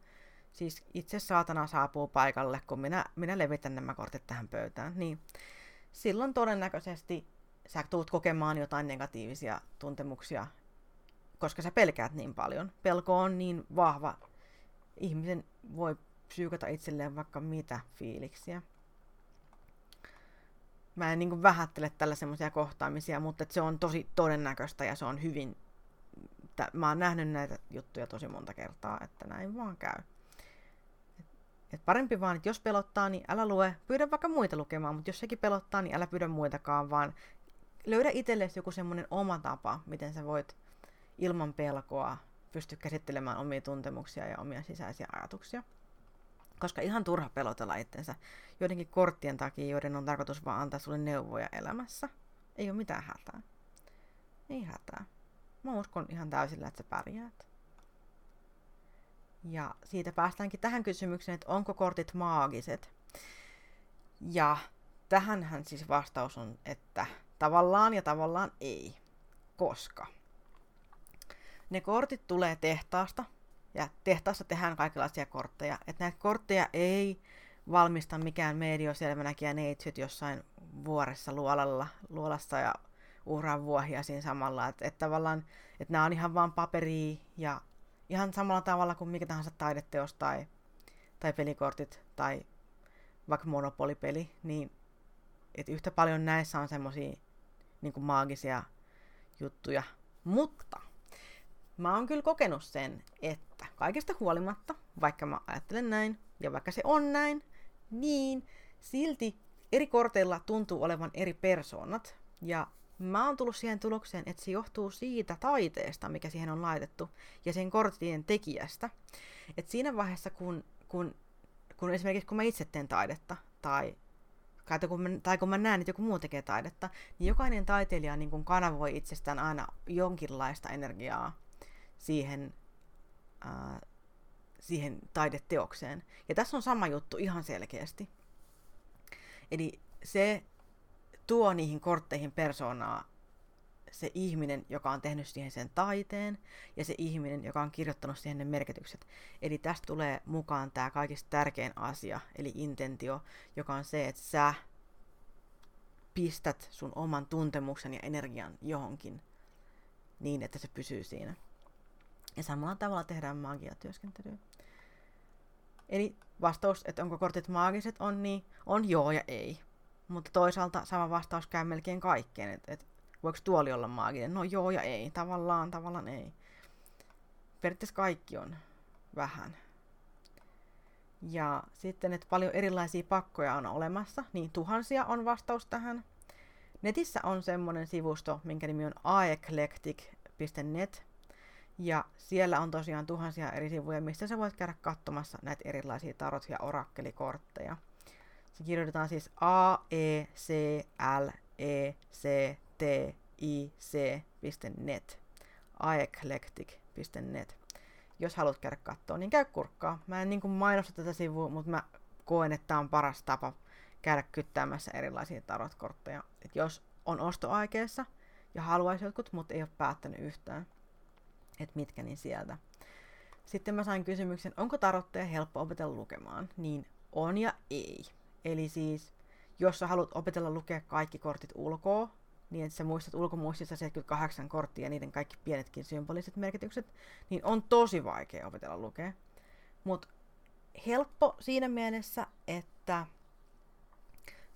siis itse saatana saapuu paikalle, kun minä, minä levitän nämä kortit tähän pöytään, niin silloin todennäköisesti sä tulet kokemaan jotain negatiivisia tuntemuksia, koska sä pelkäät niin paljon. Pelko on niin vahva. Ihmisen voi psyykata itselleen vaikka mitä fiiliksiä. Mä en niin vähättele tällä semmoisia kohtaamisia, mutta se on tosi todennäköistä ja se on hyvin että mä oon nähnyt näitä juttuja tosi monta kertaa, että näin vaan käy. Et, parempi vaan, että jos pelottaa, niin älä lue, pyydä vaikka muita lukemaan, mutta jos sekin pelottaa, niin älä pyydä muitakaan, vaan löydä itsellesi joku semmoinen oma tapa, miten sä voit ilman pelkoa pysty käsittelemään omia tuntemuksia ja omia sisäisiä ajatuksia. Koska ihan turha pelotella itsensä joidenkin korttien takia, joiden on tarkoitus vaan antaa sulle neuvoja elämässä. Ei ole mitään hätää. Ei hätää. Mä uskon ihan täysillä, että sä pärjäät. Ja siitä päästäänkin tähän kysymykseen, että onko kortit maagiset. Ja tähänhän siis vastaus on, että tavallaan ja tavallaan ei. Koska ne kortit tulee tehtaasta, ja tehtaassa tehdään kaikenlaisia kortteja. Että näitä kortteja ei valmista mikään medioselmänäkijä neitsyt jossain vuoressa luolalla, luolassa ja uhraa vuohia siinä samalla. Että et tavallaan, että nämä on ihan vaan paperia ja ihan samalla tavalla kuin mikä tahansa taideteos tai, tai pelikortit tai vaikka monopolipeli, niin et yhtä paljon näissä on semmosia niin maagisia juttuja. Mutta mä oon kyllä kokenut sen, että kaikesta huolimatta, vaikka mä ajattelen näin, ja vaikka se on näin, niin silti eri korteilla tuntuu olevan eri persoonat. Ja Mä oon tullut siihen tulokseen, että se johtuu siitä taiteesta, mikä siihen on laitettu, ja sen korttien tekijästä. Et siinä vaiheessa, kun, kun, kun esimerkiksi kun mä itse teen taidetta, tai, tai, kun mä, tai kun mä näen, että joku muu tekee taidetta, niin jokainen taiteilija niin kun kanavoi itsestään aina jonkinlaista energiaa siihen, ää, siihen taideteokseen. Ja tässä on sama juttu ihan selkeästi. Eli se, tuo niihin kortteihin persoonaa se ihminen, joka on tehnyt siihen sen taiteen, ja se ihminen, joka on kirjoittanut siihen ne merkitykset. Eli tästä tulee mukaan tämä kaikista tärkein asia, eli intentio, joka on se, että sä pistät sun oman tuntemuksen ja energian johonkin niin, että se pysyy siinä. Ja samalla tavalla tehdään magiatyöskentelyä. Eli vastaus, että onko kortit maagiset, on niin, on joo ja ei. Mutta toisaalta sama vastaus käy melkein kaikkeen, että et, voiko tuoli olla maaginen? No joo ja ei, tavallaan, tavallaan ei. Periaatteessa kaikki on vähän. Ja sitten, että paljon erilaisia pakkoja on olemassa, niin tuhansia on vastaus tähän. Netissä on semmoinen sivusto, minkä nimi on aeclectic.net, ja siellä on tosiaan tuhansia eri sivuja, mistä sä voit käydä katsomassa näitä erilaisia tarot- ja orakkelikortteja. Se kirjoitetaan siis A, E, C, L, E, C, T, I, C, net. aeclectic.net. Jos haluat käydä katsoa, niin käy kurkkaa. Mä en niin mainosta tätä sivua, mutta mä koen, että tämä on paras tapa käydä kyttäämässä erilaisia tarotkortteja. Et jos on ostoaikeessa ja haluaisi jotkut, mutta ei ole päättänyt yhtään, että mitkä niin sieltä. Sitten mä sain kysymyksen, onko tarotteja helppo opetella lukemaan? Niin on ja ei. Eli siis, jos sä haluat opetella lukea kaikki kortit ulkoa, niin että sä muistat ulkomuistissa 78 korttia ja niiden kaikki pienetkin symboliset merkitykset, niin on tosi vaikea opetella lukea. Mutta helppo siinä mielessä, että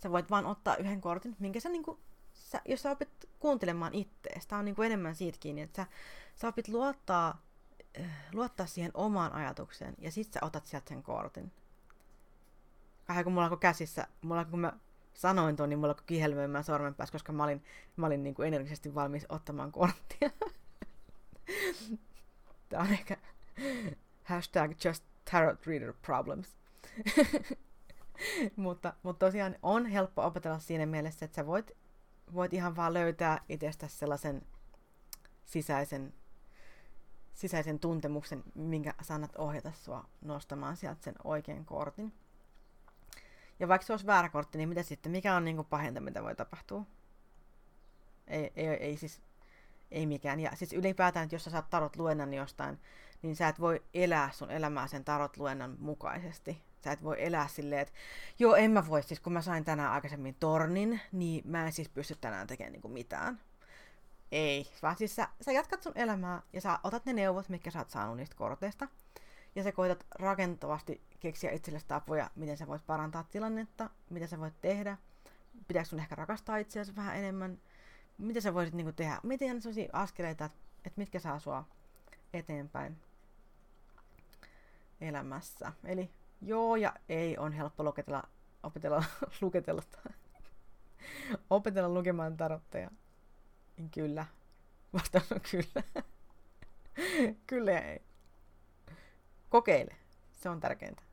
sä voit vaan ottaa yhden kortin, minkä sä, niinku, sä jos sä opit kuuntelemaan ittees, tää on niinku enemmän siitä kiinni, että sä, sä opit luottaa, äh, luottaa siihen omaan ajatukseen ja sit sä otat sieltä sen kortin. Vähän kun mulla alkoi käsissä, mulla kun mä sanoin tuon, niin mulla alkoi kihelmöimään sormen päässä, koska mä olin, mä olin niin kuin energisesti valmis ottamaan korttia. Tämä on ehkä hashtag just tarot reader problems. mutta, mutta tosiaan on helppo opetella siinä mielessä, että sä voit, voit ihan vaan löytää itsestä sellaisen sisäisen, sisäisen tuntemuksen, minkä sanat ohjata sua nostamaan sieltä sen oikean kortin. Ja vaikka se olisi väärä kortti, niin mitä sitten? Mikä on niin kuin pahinta, mitä voi tapahtua? Ei, ei, ei siis ei mikään. Ja siis ylipäätään, että jos sä saat tarot luennan jostain, niin sä et voi elää sun elämää sen tarot luennan mukaisesti. Sä et voi elää silleen, että joo, en mä voi, siis kun mä sain tänään aikaisemmin tornin, niin mä en siis pysty tänään tekemään niinku mitään. Ei, vaan siis sä, sä jatkat sun elämää ja sä otat ne neuvot, mitkä sä oot saanut niistä korteista. Ja sä koetat rakentavasti keksiä itsellesi tapoja, miten sä voit parantaa tilannetta, mitä sä voit tehdä. Pitääkö sun ehkä rakastaa itseäsi vähän enemmän? Mitä sä voisit niinku tehdä? Miten sellaisia askeleita, että et mitkä saa sua eteenpäin elämässä. Eli joo ja ei on helppo luketella, opetella, luketella, opetella lukemaan tarotteja. Kyllä. Vastaus on kyllä. kyllä ja ei. Kokeile. Se on tärkeintä.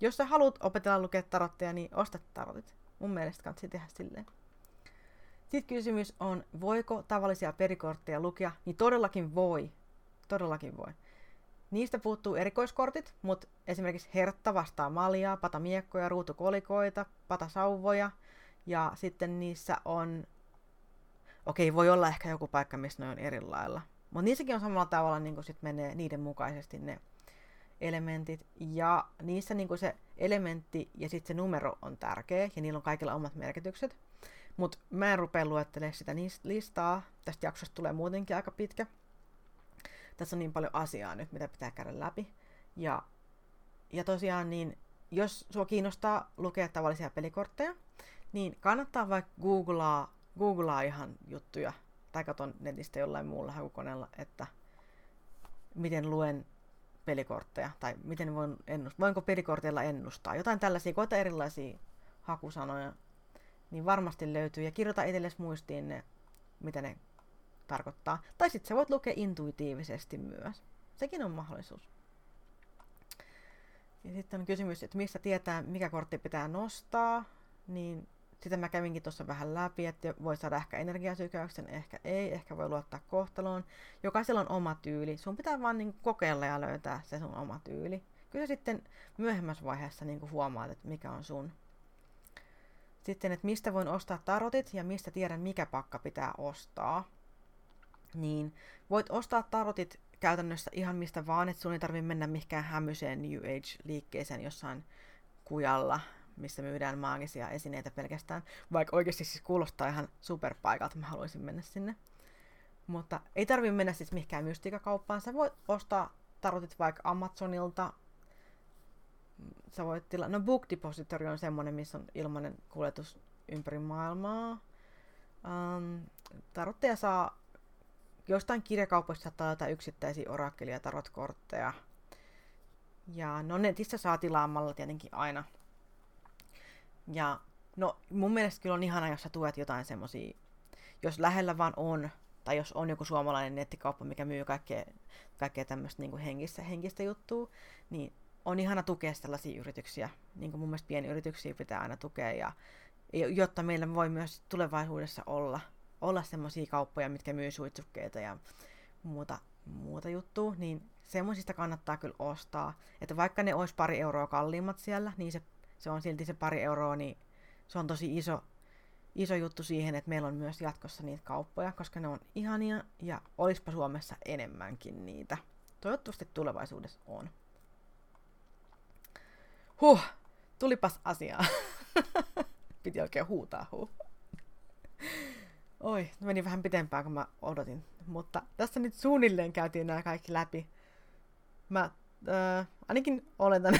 Jos sä haluat opetella lukea tarotteja, niin osta tarotit. Mun mielestä kannattaa tehdä silleen. Sitten kysymys on, voiko tavallisia perikortteja lukea? Niin todellakin voi. Todellakin voi. Niistä puuttuu erikoiskortit, mutta esimerkiksi hertta vastaa maljaa, patamiekkoja, ruutukolikoita, patasauvoja ja sitten niissä on, okei voi olla ehkä joku paikka, missä ne on eri lailla, mutta niissäkin on samalla tavalla niin sit menee niiden mukaisesti ne elementit ja niissä niin se elementti ja sitten se numero on tärkeä ja niillä on kaikilla omat merkitykset. Mutta mä en rupea luettelemaan sitä listaa. Tästä jaksosta tulee muutenkin aika pitkä tässä on niin paljon asiaa nyt, mitä pitää käydä läpi. Ja, ja tosiaan, niin jos sua kiinnostaa lukea tavallisia pelikortteja, niin kannattaa vaikka googlaa, googlaa ihan juttuja, tai katon netistä jollain muulla hakukoneella, että miten luen pelikortteja, tai miten voin ennustaa, voinko pelikorteilla ennustaa, jotain tällaisia, koita erilaisia hakusanoja, niin varmasti löytyy, ja kirjoita itsellesi muistiin ne, mitä ne tarkoittaa. Tai sitten sä voit lukea intuitiivisesti myös. Sekin on mahdollisuus. Ja sitten on kysymys, että mistä tietää, mikä kortti pitää nostaa, niin sitä mä kävinkin tuossa vähän läpi, että voi saada ehkä energiasykäyksen, ehkä ei, ehkä voi luottaa kohtaloon. Jokaisella on oma tyyli. Sun pitää vaan niin kokeilla ja löytää se sun oma tyyli. Kyllä sitten myöhemmässä vaiheessa niin huomaat, että mikä on sun. Sitten, että mistä voin ostaa tarotit ja mistä tiedän, mikä pakka pitää ostaa niin voit ostaa tarotit käytännössä ihan mistä vaan, että sun ei tarvitse mennä mihinkään hämyseen New Age-liikkeeseen jossain kujalla, missä myydään maagisia esineitä pelkästään, vaikka oikeasti siis kuulostaa ihan superpaikalta, mä haluaisin mennä sinne. Mutta ei tarvitse mennä siis mihinkään mystiikakauppaan, sä voit ostaa tarotit vaikka Amazonilta, sä voit tila- no Book Depository on semmonen, missä on ilmainen kuljetus ympäri maailmaa. Um, tarotteja saa jostain kirjakaupoista saattaa löytää yksittäisiä orakkelia ja tarotkortteja. Ja no netissä saa tilaamalla tietenkin aina. Ja no mun mielestä kyllä on ihana, jos sä tuet jotain semmosia, jos lähellä vaan on, tai jos on joku suomalainen nettikauppa, mikä myy kaikkea, kaikkea tämmöistä niin henkistä, henkistä juttua, niin on ihana tukea tällaisia yrityksiä. Niin kuin mun mielestä pienyrityksiä pitää aina tukea, ja, jotta meillä voi myös tulevaisuudessa olla – olla semmoisia kauppoja, mitkä myy suitsukkeita ja muuta, muuta juttua, niin semmoisista kannattaa kyllä ostaa. Että vaikka ne olisi pari euroa kalliimmat siellä, niin se, se on silti se pari euroa, niin se on tosi iso, iso juttu siihen, että meillä on myös jatkossa niitä kauppoja, koska ne on ihania ja olispa Suomessa enemmänkin niitä. Toivottavasti tulevaisuudessa on. Huh, tulipas asiaa. Piti oikein huutaa huh. Oi, meni vähän pitempään kuin mä odotin. Mutta tässä nyt suunnilleen käytiin nämä kaikki läpi. Mä äh, ainakin oletan,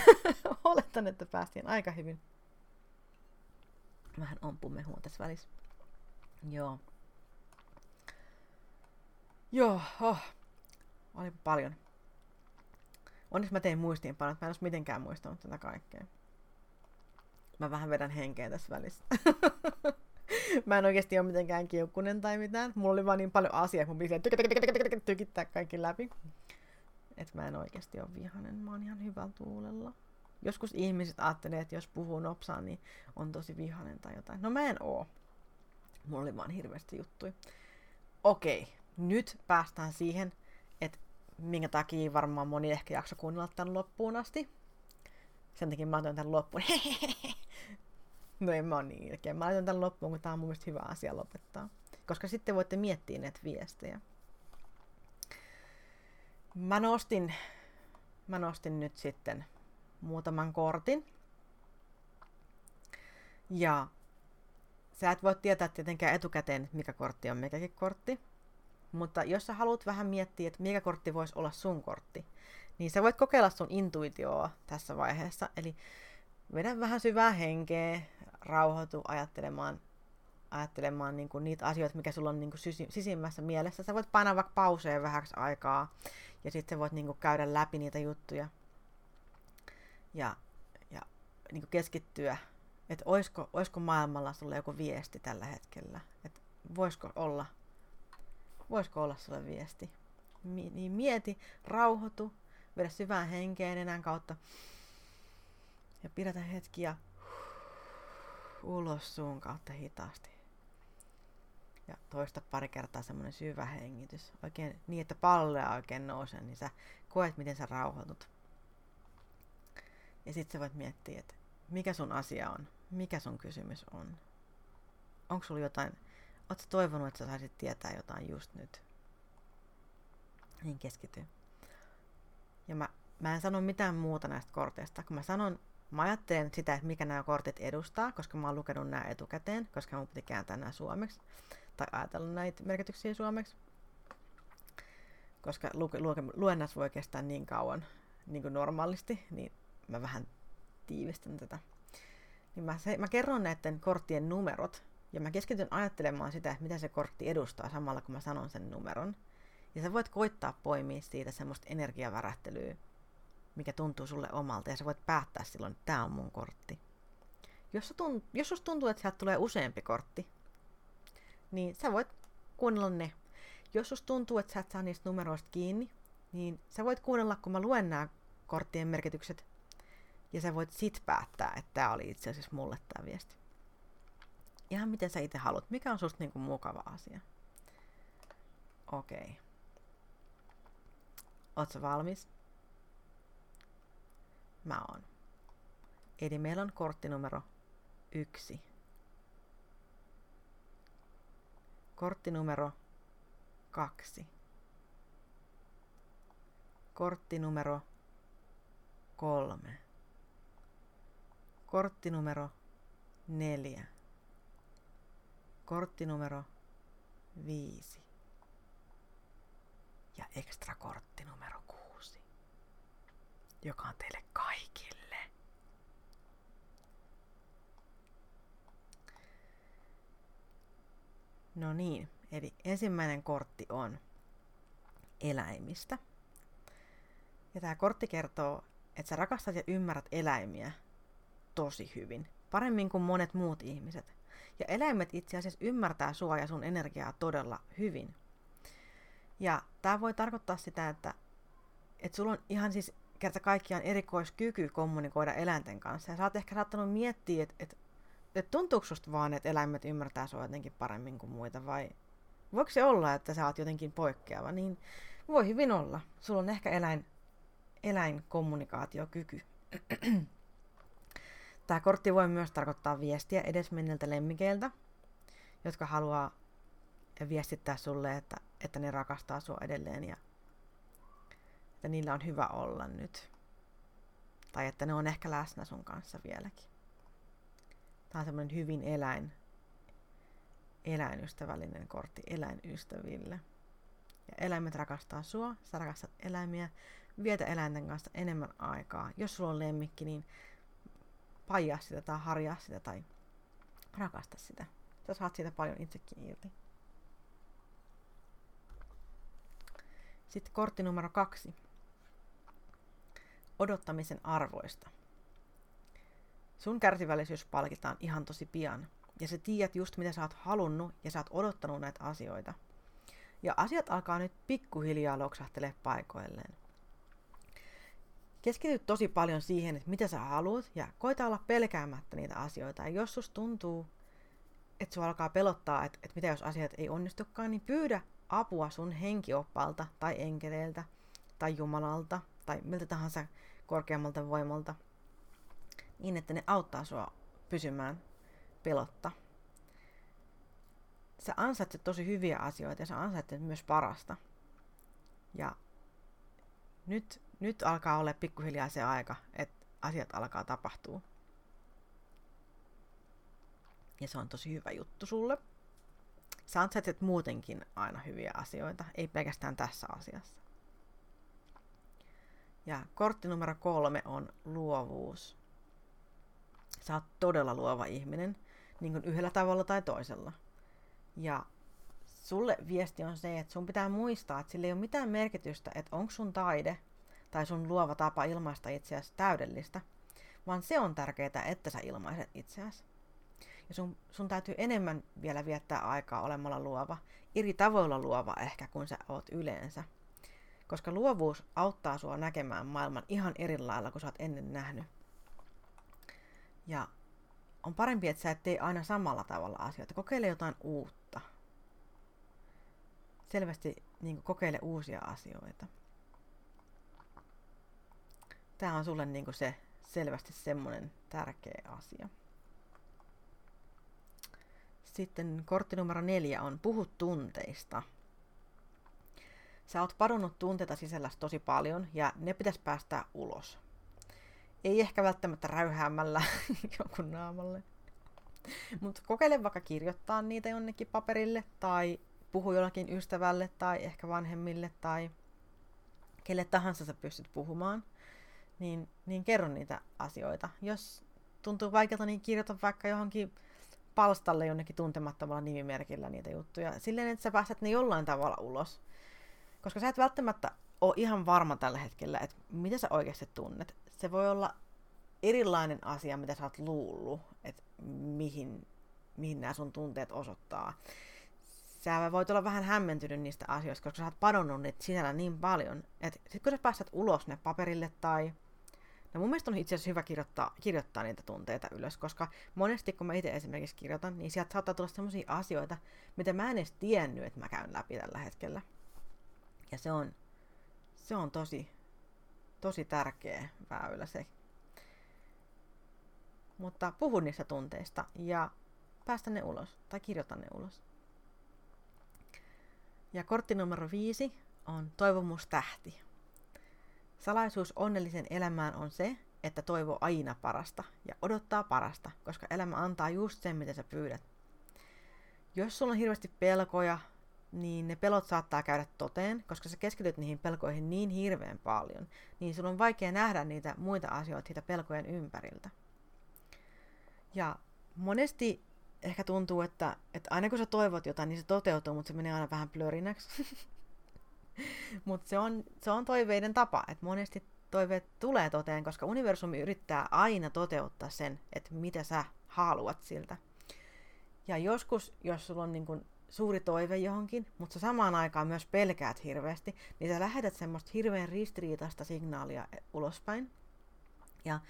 oletan, että päästiin aika hyvin. Vähän ompumehua tässä välissä. Joo. Joo, oh. oli paljon. Onneksi mä tein muistiinpanot, että mä en olisi mitenkään muistanut tätä kaikkea. Mä vähän vedän henkeä tässä välissä. mä en oikeasti ole mitenkään kiukkunen tai mitään. Mulla oli vaan niin paljon asiaa, mun piti tykittää kaikki läpi. Että mä en oikeasti ole vihanen. Mä oon ihan hyvällä tuulella. Joskus ihmiset ajattelee, että jos puhuu nopsaan, niin on tosi vihanen tai jotain. No mä en oo. Mulla oli vaan hirveästi juttui. Okei, nyt päästään siihen, että minkä takia varmaan moni ehkä jakso kuunnella tämän loppuun asti. Sen takia mä otan tämän loppuun. no en mä ole niin ilkeä. Mä laitan tämän loppuun, kun tää on mun mielestä hyvä asia lopettaa. Koska sitten voitte miettiä näitä viestejä. Mä nostin, mä nostin nyt sitten muutaman kortin. Ja sä et voi tietää tietenkään etukäteen, mikä kortti on mikäkin kortti. Mutta jos sä haluat vähän miettiä, että mikä kortti voisi olla sun kortti, niin sä voit kokeilla sun intuitioa tässä vaiheessa. Eli vedä vähän syvää henkeä, rauhoitu ajattelemaan, ajattelemaan niin kuin niitä asioita, mikä sulla on niin kuin sisimmässä mielessä. Sä voit painaa vaikka pauseen vähäksi aikaa ja sitten voit niin kuin käydä läpi niitä juttuja ja, ja niin kuin keskittyä, että oisko, oisko maailmalla sulle joku viesti tällä hetkellä, että voisiko olla, voisiko olla sulle viesti. Mi- niin mieti, rauhoitu, vedä syvään henkeen enää kautta ja pidätä hetkiä ulos suun kautta hitaasti. Ja toista pari kertaa semmoinen syvä hengitys. Oikein niin, että pallea oikein nousee, niin sä koet, miten sä rauhoitut. Ja sitten sä voit miettiä, että mikä sun asia on, mikä sun kysymys on. Onko sulla jotain, ootko toivonut, että sä saisit tietää jotain just nyt? Niin keskity. Ja mä, mä en sano mitään muuta näistä korteista. Kun mä sanon, mä ajattelen sitä, että mikä nämä kortit edustaa, koska mä oon lukenut nämä etukäteen, koska mun piti kääntää nämä suomeksi. Tai ajatella näitä merkityksiä suomeksi. Koska lu, lu, luennas voi kestää niin kauan niin kuin normaalisti, niin mä vähän tiivistän tätä. Niin mä, se, mä kerron näiden korttien numerot, ja mä keskityn ajattelemaan sitä, että mitä se kortti edustaa samalla, kun mä sanon sen numeron. Ja sä voit koittaa poimia siitä semmoista energiavärähtelyä, mikä tuntuu sulle omalta, ja sä voit päättää silloin, että tämä on mun kortti. Jos, tunt, jos susta tuntuu, että sieltä tulee useampi kortti, niin sä voit kuunnella ne. Jos susta tuntuu, että sä et saa niistä numeroista kiinni, niin sä voit kuunnella, kun mä luen nämä korttien merkitykset, ja sä voit sit päättää, että tämä oli itse asiassa mulle tämä viesti. Ihan miten sä itse haluat. Mikä on susta niinku mukava asia? Okei. Okay. Ootko valmis? Mä oon. Eli meillä on kortti numero yksi. Kortti numero kaksi. Kortti numero kolme. Kortti numero neljä. Kortti numero viisi. Ja ekstra kortti numero kuusi, joka on teille kaikille. No niin, eli ensimmäinen kortti on eläimistä. Ja tämä kortti kertoo, että sä rakastat ja ymmärrät eläimiä tosi hyvin. Paremmin kuin monet muut ihmiset. Ja eläimet itse asiassa ymmärtää sua ja sun energiaa todella hyvin. Ja tämä voi tarkoittaa sitä, että, että sulla on ihan siis kerta kaikkiaan erikoiskyky kommunikoida eläinten kanssa. Ja sä oot ehkä saattanut miettiä, että, että, että tuntuuko susta vaan, että eläimet ymmärtää sua jotenkin paremmin kuin muita, vai voiko se olla, että sä oot jotenkin poikkeava, niin Voi hyvin olla. Sulla on ehkä eläin, eläinkommunikaatiokyky. Tämä kortti voi myös tarkoittaa viestiä edesmenneiltä lemmikeiltä, jotka haluaa viestittää sulle, että, että ne rakastaa sua edelleen ja että niillä on hyvä olla nyt. Tai että ne on ehkä läsnä sun kanssa vieläkin. Tämä on semmoinen hyvin eläin, eläinystävällinen kortti eläinystäville. Ja eläimet rakastaa sua, sä rakastat eläimiä, vietä eläinten kanssa enemmän aikaa. Jos sulla on lemmikki, niin paijaa sitä tai harjaa sitä tai rakasta sitä. Sä saat siitä paljon itsekin irti. Sitten kortti numero kaksi. Odottamisen arvoista. Sun kärsivällisyys palkitaan ihan tosi pian. Ja sä tiedät just mitä sä oot halunnut ja sä oot odottanut näitä asioita. Ja asiat alkaa nyt pikkuhiljaa loksahtele paikoilleen. Keskity tosi paljon siihen, että mitä sä haluat ja koita olla pelkäämättä niitä asioita. Ja jos sus tuntuu, että sua alkaa pelottaa, että, että mitä jos asiat ei onnistukaan, niin pyydä apua sun henkioppalta tai enkeleiltä tai Jumalalta tai miltä tahansa korkeammalta voimalta niin, että ne auttaa sua pysymään pelotta. Sä ansaitset tosi hyviä asioita ja sä ansaitset myös parasta. Ja nyt, nyt alkaa olla pikkuhiljaa se aika, että asiat alkaa tapahtua. Ja se on tosi hyvä juttu sulle. Sä ansaitset muutenkin aina hyviä asioita, ei pelkästään tässä asiassa. Ja kortti numero kolme on luovuus. Sä oot todella luova ihminen, niin kuin yhdellä tavalla tai toisella. Ja sulle viesti on se, että sun pitää muistaa, että sillä ei ole mitään merkitystä, että onko sun taide tai sun luova tapa ilmaista itseäsi täydellistä, vaan se on tärkeää, että sä ilmaiset itseäsi. Ja sun, sun täytyy enemmän vielä viettää aikaa olemalla luova, eri tavoilla luova ehkä kuin sä oot yleensä. Koska luovuus auttaa sua näkemään maailman ihan eri lailla kuin sä oot ennen nähnyt. Ja on parempi, että sä et tee aina samalla tavalla asioita. Kokeile jotain uutta. Selvästi niin kokeile uusia asioita. Tämä on sulle niin se selvästi semmoinen tärkeä asia. Sitten kortti numero neljä on puhu tunteista. Sä oot padonnut tunteita sisällä tosi paljon ja ne pitäisi päästää ulos. Ei ehkä välttämättä räyhäämällä jonkun naamalle. Mutta kokeile vaikka kirjoittaa niitä jonnekin paperille tai puhu jollakin ystävälle tai ehkä vanhemmille tai kelle tahansa sä pystyt puhumaan, niin, niin kerro niitä asioita. Jos tuntuu vaikealta, niin kirjoita vaikka johonkin palstalle jonnekin tuntemattomalla nimimerkillä niitä juttuja. Silleen, että sä pääset ne jollain tavalla ulos. Koska sä et välttämättä ole ihan varma tällä hetkellä, että mitä sä oikeasti tunnet. Se voi olla erilainen asia, mitä sä oot luullut, että mihin, mihin nämä sun tunteet osoittaa. Sä voit olla vähän hämmentynyt niistä asioista, koska sä oot padonnut niitä sisällä niin paljon, että sit kun sä päästät ulos ne paperille tai No mun mielestä on itse asiassa hyvä kirjoittaa, kirjoittaa niitä tunteita ylös, koska monesti kun mä itse esimerkiksi kirjoitan, niin sieltä saattaa tulla sellaisia asioita, mitä mä en edes tiennyt, että mä käyn läpi tällä hetkellä. Ja se on, se on tosi, tosi tärkeä väylä se. Mutta puhu niistä tunteista ja päästä ne ulos tai kirjoita ne ulos. Ja kortti numero viisi on toivomustähti. Salaisuus onnellisen elämään on se, että toivoo aina parasta ja odottaa parasta, koska elämä antaa just sen, mitä sä pyydät. Jos sulla on hirveästi pelkoja, niin ne pelot saattaa käydä toteen, koska sä keskityt niihin pelkoihin niin hirveän paljon, niin sulla on vaikea nähdä niitä muita asioita siitä pelkojen ympäriltä. Ja monesti ehkä tuntuu, että, että aina kun sä toivot jotain, niin se toteutuu, mutta se menee aina vähän plörinäksi. mutta se on, se on toiveiden tapa, että monesti toiveet tulee toteen, koska universumi yrittää aina toteuttaa sen, että mitä sä haluat siltä. Ja joskus, jos sulla on niin kun suuri toive johonkin, mutta sä samaan aikaan myös pelkäät hirveästi, niin sä lähetät semmoista hirveän ristiriitaista signaalia ulospäin. Ja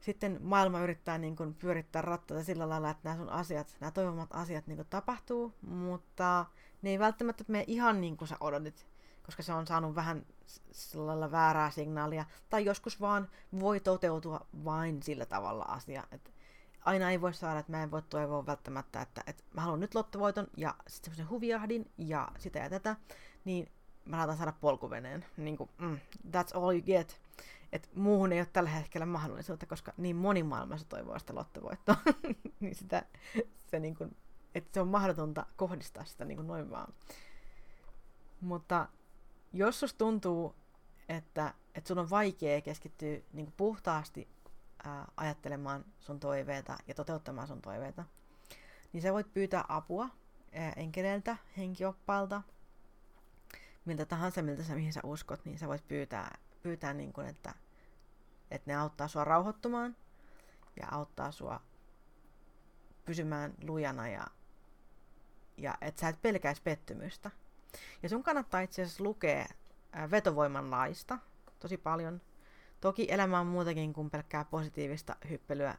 sitten maailma yrittää niin kuin pyörittää rattaita sillä lailla, että nämä sun asiat, nämä toivomat asiat niin kuin tapahtuu, mutta ne ei välttämättä mene ihan niin kuin sä odotit. koska se on saanut vähän sellailla väärää signaalia, tai joskus vaan voi toteutua vain sillä tavalla asia, että aina ei voi saada, että mä en voi toivoa välttämättä, että, että mä haluan nyt lottovoiton ja sitten semmoisen huviahdin ja sitä ja tätä, niin mä saatan saada polkuveneen. Niin kuin, mm, that's all you get. Et muuhun ei ole tällä hetkellä mahdollisuutta, koska niin moni maailmassa toivoo sitä lottovoittoa. niin sitä, se, niin kuin, että se on mahdotonta kohdistaa sitä niin kuin noin vaan. Mutta jos sus tuntuu, että, että sun on vaikea keskittyä niin kuin puhtaasti ajattelemaan sun toiveita ja toteuttamaan sun toiveita, niin sä voit pyytää apua enkeleiltä, henkioppailta, miltä tahansa, miltä sä, mihin sä uskot, niin sä voit pyytää, pyytää niin kuin, että, että ne auttaa sua rauhoittumaan ja auttaa sua pysymään lujana ja, ja että sä et pelkäisi pettymystä. Ja sun kannattaa itse asiassa lukea vetovoiman laista tosi paljon. Toki elämä on muutakin kuin pelkkää positiivista hyppelyä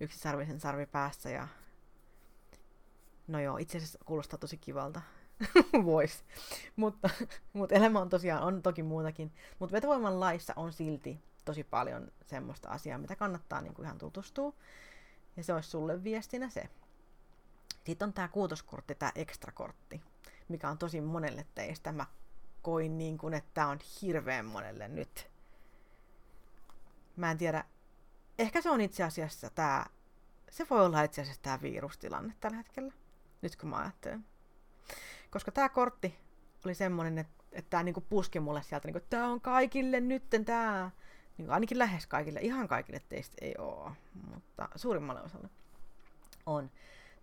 yksisarvisen sarvi päässä ja no joo, itse asiassa kuulostaa tosi kivalta. Vois. mutta, mutta elämä on tosiaan, on toki muutakin. Mutta vetovoiman laissa on silti tosi paljon semmoista asiaa, mitä kannattaa niin kuin ihan tutustua. Ja se olisi sulle viestinä se. Sitten on tämä kuutoskortti, tämä ekstrakortti, mikä on tosi monelle teistä. Mä koin niin kuin, että tämä on hirveän monelle nyt. Mä en tiedä. Ehkä se on itse asiassa tämä, se voi olla itse asiassa tämä virustilanne tällä hetkellä, nyt kun mä ajattelen. Koska tämä kortti oli semmoinen, että, että tämä niinku puski mulle sieltä, niinku, tämä on kaikille nytten tämä. Niinku, ainakin lähes kaikille, ihan kaikille teistä ei ole, mutta suurimmalle osalle on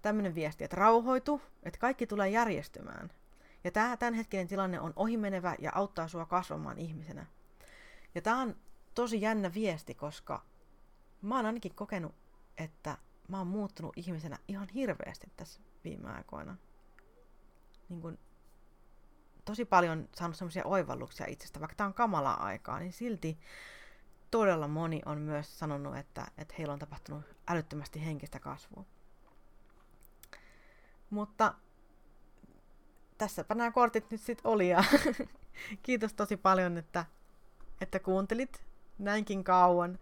tämmöinen viesti, että rauhoitu, että kaikki tulee järjestymään. Ja tämä tämänhetkinen tilanne on ohimenevä ja auttaa sua kasvamaan ihmisenä. Ja tämä on tosi jännä viesti, koska mä oon ainakin kokenut, että mä oon muuttunut ihmisenä ihan hirveästi tässä viime aikoina niin kuin, tosi paljon saanut semmoisia oivalluksia itsestä, vaikka tämä on kamalaa aikaa, niin silti todella moni on myös sanonut, että, että heillä on tapahtunut älyttömästi henkistä kasvua. Mutta tässäpä nämä kortit nyt sitten oli ja kiitos tosi paljon, että, että kuuntelit näinkin kauan.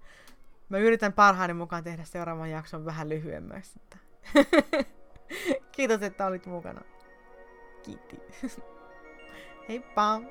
Mä yritän parhaani mukaan tehdä seuraavan jakson vähän lyhyemmäksi. kiitos, että olit mukana. Kiitti. Heippa!